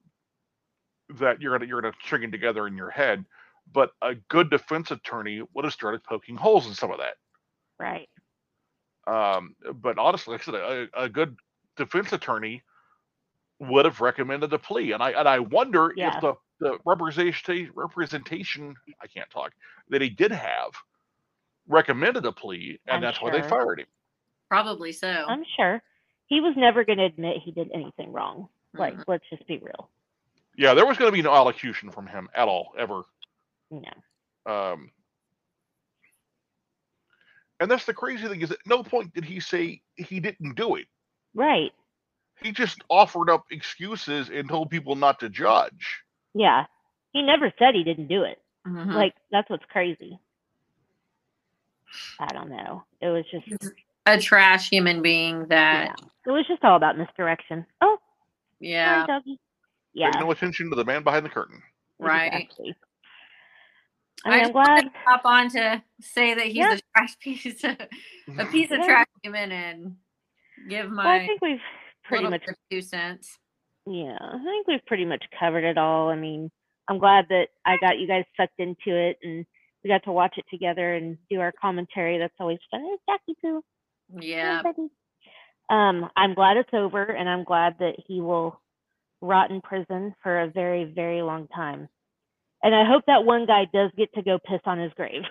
that you're gonna you're gonna string it together in your head. But a good defense attorney would have started poking holes in some of that. Right. Um, but honestly, like I said, a, a good defense attorney would have recommended a plea, and I and I wonder Yeah. if the the representation representation I can't talk that he did have recommended a plea, and I'm that's why they fired him. Probably so. I'm sure he was never going to admit he did anything wrong. Like, Mhm. let's just be real. Yeah, there was going to be no allocution from him at all, ever. No. Um, and that's the crazy thing is at no point did he say he didn't do it. Right. He just offered up excuses and told people not to judge. Yeah. He never said he didn't do it. Mhm. Like, that's what's crazy. I don't know. It was just, a trash human being yeah. that It was just all about misdirection. Oh, yeah, sorry. Yeah. Pay no attention to the man behind the curtain. right. Exactly. I mean, I I'm glad. to hop on to say that he's Yeah. a trash piece, of, a piece of Yeah. trash human, and give Well, I think we've pretty much two cents. Yeah, I think we've pretty much covered it all. I mean, I'm glad that I got you guys sucked into it and we got to watch it together and do our commentary. That's always fun. It's Jackie Poo. Yeah, buddy. Um, I'm glad it's over and I'm glad that he will rot in prison for a very, very long time. And I hope that one guy does get to go piss on his grave.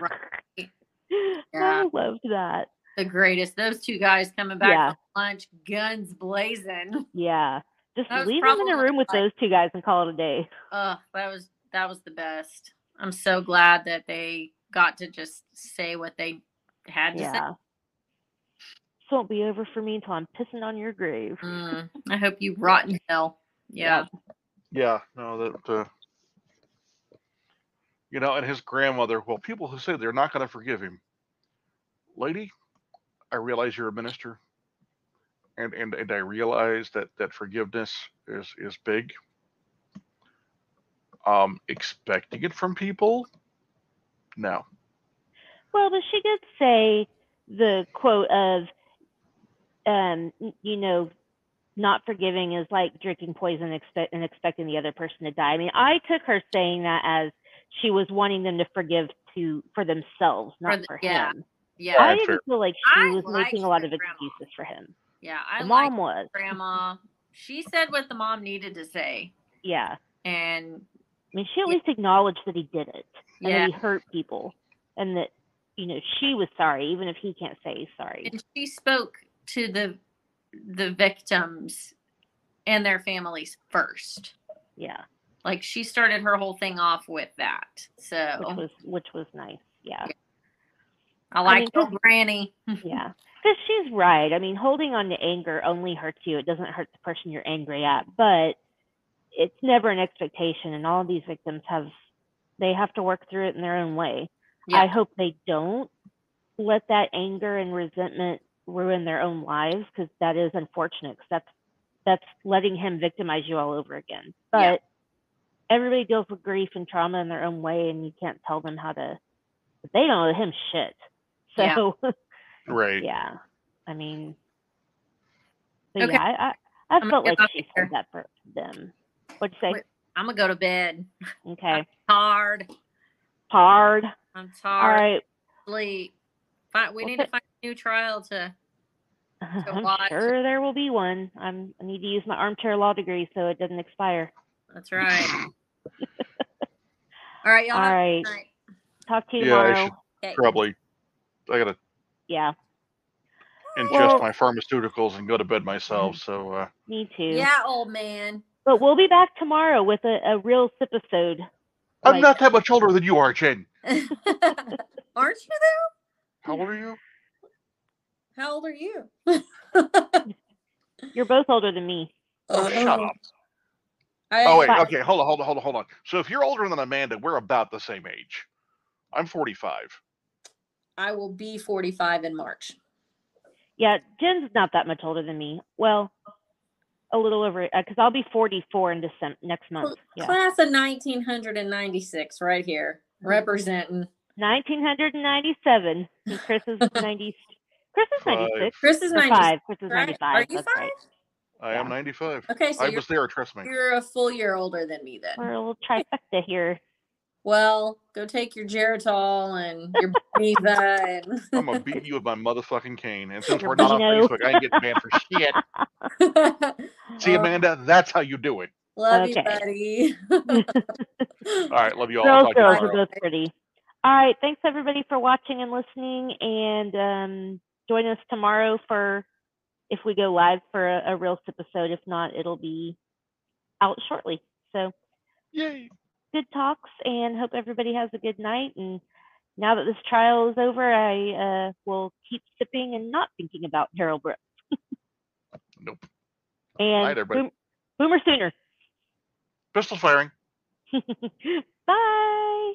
Right. I loved that. the greatest. Those two guys coming back Yeah. from lunch, guns blazing. Yeah. Just leave him in a room with like- those two guys and call it a day. Oh, that was that was the best. I'm so glad that they got to just say what they had to say. Yeah. This won't be over for me until I'm pissing on your grave. Mm, I hope you rot in hell. Yeah. Yeah, no, that. Uh, you know, and his grandmother. Well, people who say they're not going to forgive him, lady, I realize you're a minister, and and and I realize that that forgiveness is is big. Um, expecting it from people, no. Well, but she did say the quote of, um, you know, not forgiving is like drinking poison expect- and expecting the other person to die. I mean, I took her saying that as she was wanting them to forgive to for themselves, not the- for yeah. him. Yeah. I didn't fair. feel like she I was making a lot of grandma. excuses for him. Yeah, I the mom was. grandma. She said what the mom needed to say, Yeah. and I mean, she at Yeah. least acknowledged that he did it and yeah, that he hurt people and that, you know, she was sorry, even if he can't say sorry. and she spoke to the the victims and their families first. Yeah. Like she started her whole thing off with that. So Which was which was nice. Yeah. I like mean, your granny. Yeah. Because she's right. I mean, holding on to anger only hurts you. It doesn't hurt the person you're angry at, but it's never an expectation. And all these victims have, they have to work through it in their own way. I hope they don't let that anger and resentment ruin their own lives because that is unfortunate. 'cause that's that's letting him victimize you all over again. But Yeah. Everybody deals with grief and trauma in their own way, and you can't tell them how to. But they don't know him shit. Yeah. So Right. yeah, I mean, but Okay. yeah, I I, I I'm felt like off she here. said that for them. What'd you say? Wait. I'm gonna go to bed. Okay, Hard. hard. I'm tired. All right. Sleep. Find, we Well, need to find a new trial to. I'm watch. sure there will be one. I'm I need to use my armchair law degree so it doesn't expire. That's right. All right, y'all. All have a right. good night. Talk to you Yeah, I tomorrow. should- Okay. Probably. I gotta Yeah, ingest Well- my pharmaceuticals and go to bed myself. So uh, me too. Yeah, old man. But we'll be back tomorrow with a, a real episode. I'm Like- not that much older than you are, Jenn. Aren't you though? How old are you? How old are you? You're both older than me. Oh, shut up. I, Oh wait, But- okay, hold on, hold on, hold on, hold on. So if you're older than Amanda, we're about the same age. I'm 45. I will be 45 in March. Yeah, Jenn's not that much older than me. Well, a little over uh, because I'll be 44 in December next month. Yeah, Class of 1996, right here, representing. 1997. And Chris is 90. Chris is 96. Chris is Or 96. five. Chris is right? 95. Are you That's five? right. I Yeah. am 95. Okay, so I you're, was there, trust me. you're a full year older than me then. We're a little trifecta here. Well, go take your Geritol and your Beva and. I'm gonna beat you with my motherfucking cane. And since Your we're not on Beano. Facebook, I ain't getting banned for shit. See, Amanda, that's how you do it. Love Okay. you, buddy. All right, love you all. I'll Girls, talk to you girls tomorrow. are both pretty. All right. Thanks everybody for watching and listening. And um, join us tomorrow for if we go live for a, a episode. If not, it'll be out shortly. So, Yay. good talks, and hope everybody has a good night. And now that this trial is over, I uh, will keep sipping and not thinking about Darrell Brooks. nope. And right, boom, boomer sooner. Pistol firing. Bye.